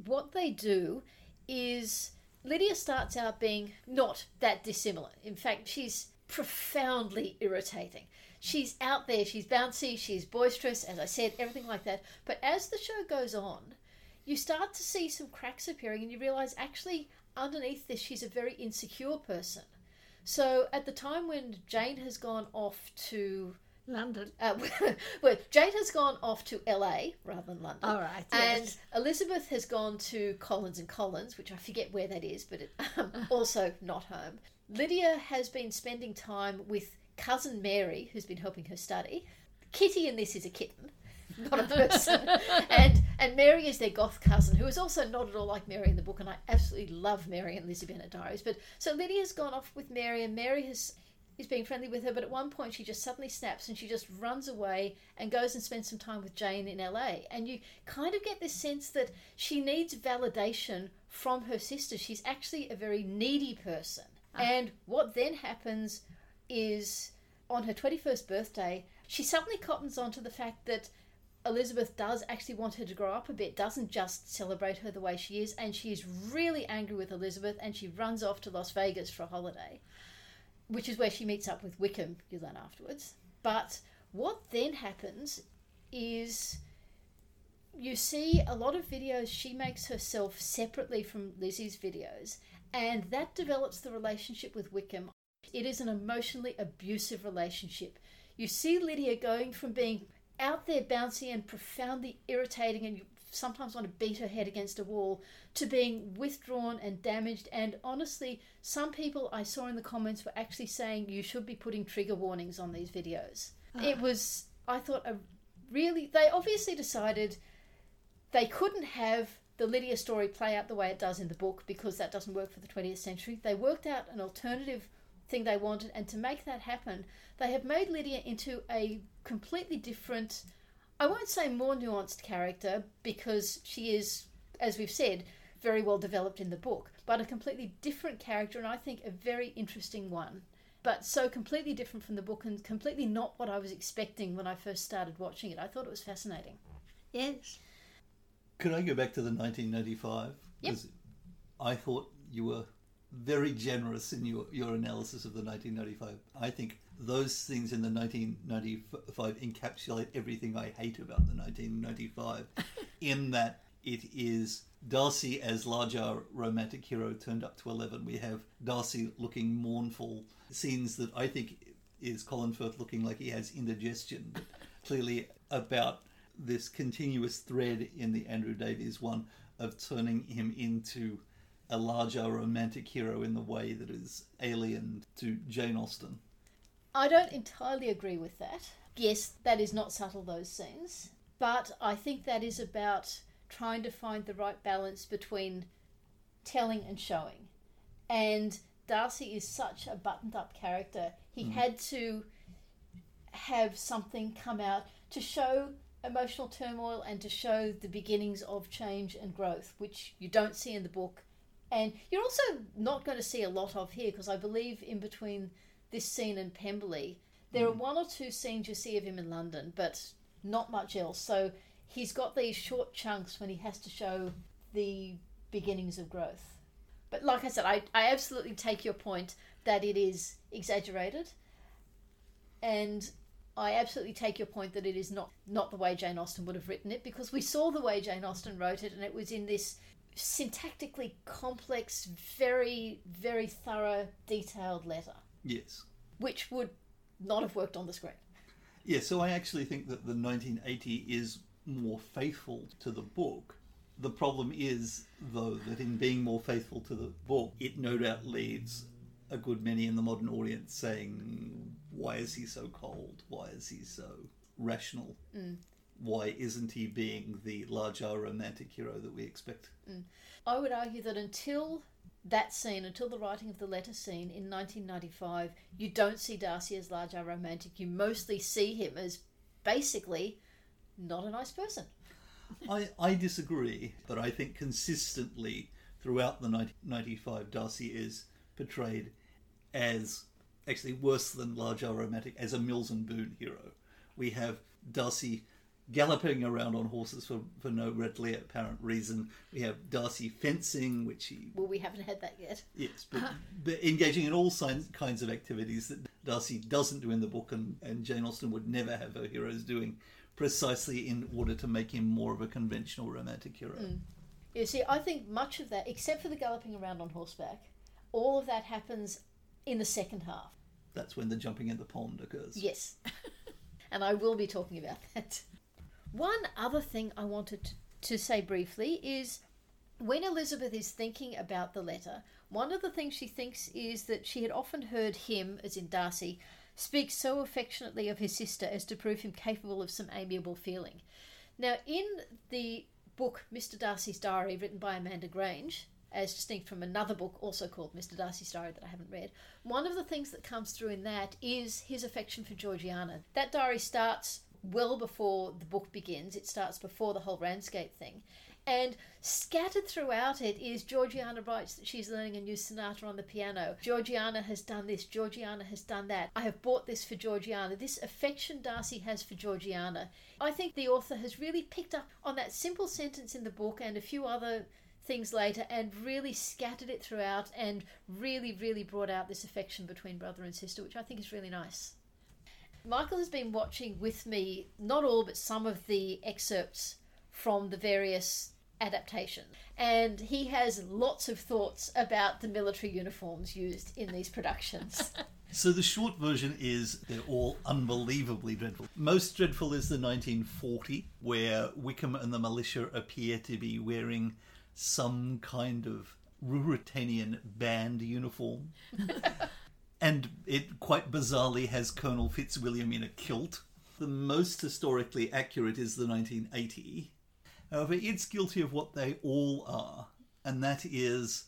Speaker 2: What they do is Lydia starts out being not that dissimilar. In fact, she's profoundly irritating. She's out there, she's bouncy, she's boisterous, as I said, everything like that. But as the show goes on, you start to see some cracks appearing and you realize actually underneath this, she's a very insecure person. So at the time when Jane has gone off to
Speaker 1: London.
Speaker 2: uh, well, Jane has gone off to LA rather than London.
Speaker 1: All right.
Speaker 2: And
Speaker 1: Yes.
Speaker 2: Elizabeth has gone to Collins and Collins, which I forget where that is, but it, um, also not home. Lydia has been spending time with cousin Mary, who's been helping her study. Kitty in this is a kitten, not a person. and and Mary is their goth cousin, who is also not at all like Mary in the book, and I absolutely love Mary and Lizzie Bennet Diaries. But so Lydia's gone off with Mary, and Mary has is being friendly with her, but at one point she just suddenly snaps and she just runs away and goes and spends some time with Jane in LA. And you kind of get this sense that she needs validation from her sister. She's actually a very needy person. Ah. And what then happens is on her 21st birthday, she suddenly cottons onto the fact that Elizabeth does actually want her to grow up a bit, doesn't just celebrate her the way she is, and she is really angry with Elizabeth and she runs off to Las Vegas for a holiday which is where she meets up with Wickham, you learn afterwards. But what then happens is you see a lot of videos she makes herself separately from Lizzie's videos, and that develops the relationship with Wickham. It is an emotionally abusive relationship. You see Lydia going from being out there bouncy and profoundly irritating, and you sometimes want to beat her head against a wall, to being withdrawn and damaged. And honestly, some people I saw in the comments were actually saying you should be putting trigger warnings on these videos. Ah. It was, I thought, a really, they obviously decided they couldn't have the Lydia story play out the way it does in the book because that doesn't work for the 20th century. They worked out an alternative thing they wanted, and to make that happen, they have made Lydia into a completely different, I won't say more nuanced character because she is, as we've said, very well developed in the book, but a completely different character, and I think a very interesting one. But so completely different from the book and completely not what I was expecting when I first started watching it. I thought it was fascinating.
Speaker 1: Yes.
Speaker 3: Could I go back to the 1995?
Speaker 2: Yep.
Speaker 3: 'Cause I thought you were very generous in your, your analysis of the 1995. I think those things in the 1995 encapsulate everything I hate about the 1995, in that it is Darcy as larger romantic hero turned up to 11. We have Darcy looking mournful, scenes that I think is Colin Firth looking like he has indigestion, but clearly about this continuous thread in the Andrew Davies one of turning him into a larger romantic hero in the way that is alien to Jane Austen.
Speaker 2: I don't entirely agree with that. Yes, that is not subtle, those scenes. But I think that is about trying to find the right balance between telling and showing. And Darcy is such a buttoned up character. He mm. had to have something come out to show emotional turmoil and to show the beginnings of change and growth, which you don't see in the book. And you're also not going to see a lot of here because I believe in between this scene and Pemberley, there are mm. one or two scenes you see of him in London, but not much else. So he's got these short chunks when he has to show the beginnings of growth. But like I said, I, I absolutely take your point that it is exaggerated. And I absolutely take your point that it is not, not the way Jane Austen would have written it because we saw the way Jane Austen wrote it and it was in this syntactically complex, very, very thorough, detailed letter,
Speaker 3: Yes.
Speaker 2: which would not have worked on the screen.
Speaker 3: Yeah, so I actually think that the 1980 is more faithful to the book. The problem is, though, that in being more faithful to the book, it no doubt leaves a good many in the modern audience saying, why is he so cold? Why is he so rational? Mm. Why isn't he being the large R romantic hero that we expect? Mm.
Speaker 2: I would argue that until that scene, until the writing of the letter scene in 1995, you don't see Darcy as large R romantic. You mostly see him as basically not a nice person.
Speaker 3: I, I disagree, but I think consistently throughout the 1995, Darcy is portrayed as actually worse than Large R Romantic, as a Mills and Boon hero. We have Darcy galloping around on horses for, for no readily apparent reason. We have Darcy fencing, which he
Speaker 2: Well, we haven't had that yet.
Speaker 3: Yes, but, but engaging in all signs, kinds of activities that Darcy doesn't do in the book and, and Jane Austen would never have her heroes doing, precisely in order to make him more of a conventional romantic hero. Mm.
Speaker 2: You see, I think much of that, except for the galloping around on horseback, all of that happens in the second half.
Speaker 3: That's when the jumping in the pond occurs.
Speaker 2: Yes. and I will be talking about that. One other thing I wanted to, say briefly is when Elizabeth is thinking about the letter, one of the things she thinks is that she had often heard him, as in Darcy, speak so affectionately of his sister as to prove him capable of some amiable feeling. Now, in the book Mr. Darcy's Diary, written by Amanda Grange, as distinct from another book also called Mr. Darcy's Diary that I haven't read, one of the things that comes through in that is his affection for Georgiana. That diary starts well before the book begins, it starts before the whole Ramsgate thing. And scattered throughout it is Georgiana writes that she's learning a new sonata on the piano. Georgiana has done this, Georgiana has done that. I have bought this for Georgiana. This affection Darcy has for Georgiana. I think the author has really picked up on that simple sentence in the book and a few other things later and really scattered it throughout and really, really brought out this affection between brother and sister, which I think is really nice. Michael has been watching with me, not all, but some of the excerpts from the various adaptations. And he has lots of thoughts about the military uniforms used in these productions.
Speaker 3: So the short version is they're all unbelievably dreadful. Most dreadful is the 1940, where Wickham and the militia appear to be wearing some kind of Ruritanian band uniform. and it quite bizarrely has Colonel Fitzwilliam in a kilt. The most historically accurate is the 1980. However, it's guilty of what they all are, and that is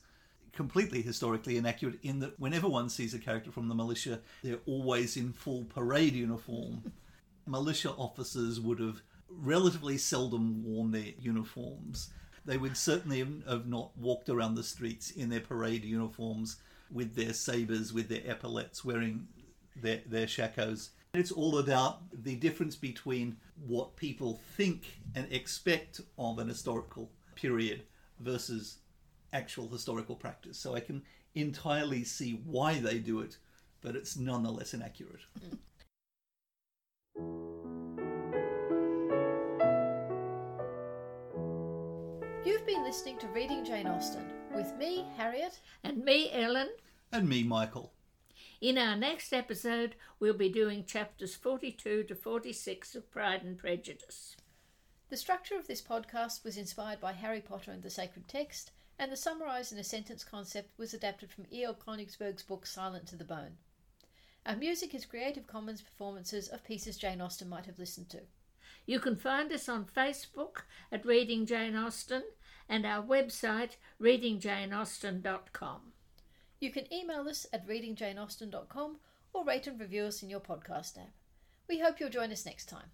Speaker 3: completely historically inaccurate in that whenever one sees a character from the militia, they're always in full parade uniform. militia officers would have relatively seldom worn their uniforms. They would certainly have not walked around the streets in their parade uniforms with their sabres, with their epaulets, wearing their, their shakos. It's all about the difference between what people think and expect of an historical period versus actual historical practice. So I can entirely see why they do it, but it's nonetheless inaccurate. Mm.
Speaker 2: You've been listening to Reading Jane Austen with me, Harriet.
Speaker 1: And me, Ellen.
Speaker 3: And me, Michael.
Speaker 1: In our next episode, we'll be doing chapters 42 to 46 of Pride and Prejudice.
Speaker 2: The structure of this podcast was inspired by Harry Potter and the Sacred Text, and the summarised in a sentence concept was adapted from E.L. Konigsburg's book Silent to the Bone. Our music is Creative Commons performances of pieces Jane Austen might have listened to.
Speaker 1: You can find us on Facebook at Reading Jane Austen and our website readingjaneausten.com.
Speaker 2: You can email us at readingjaneausten.com or rate and review us in your podcast app. We hope you'll join us next time.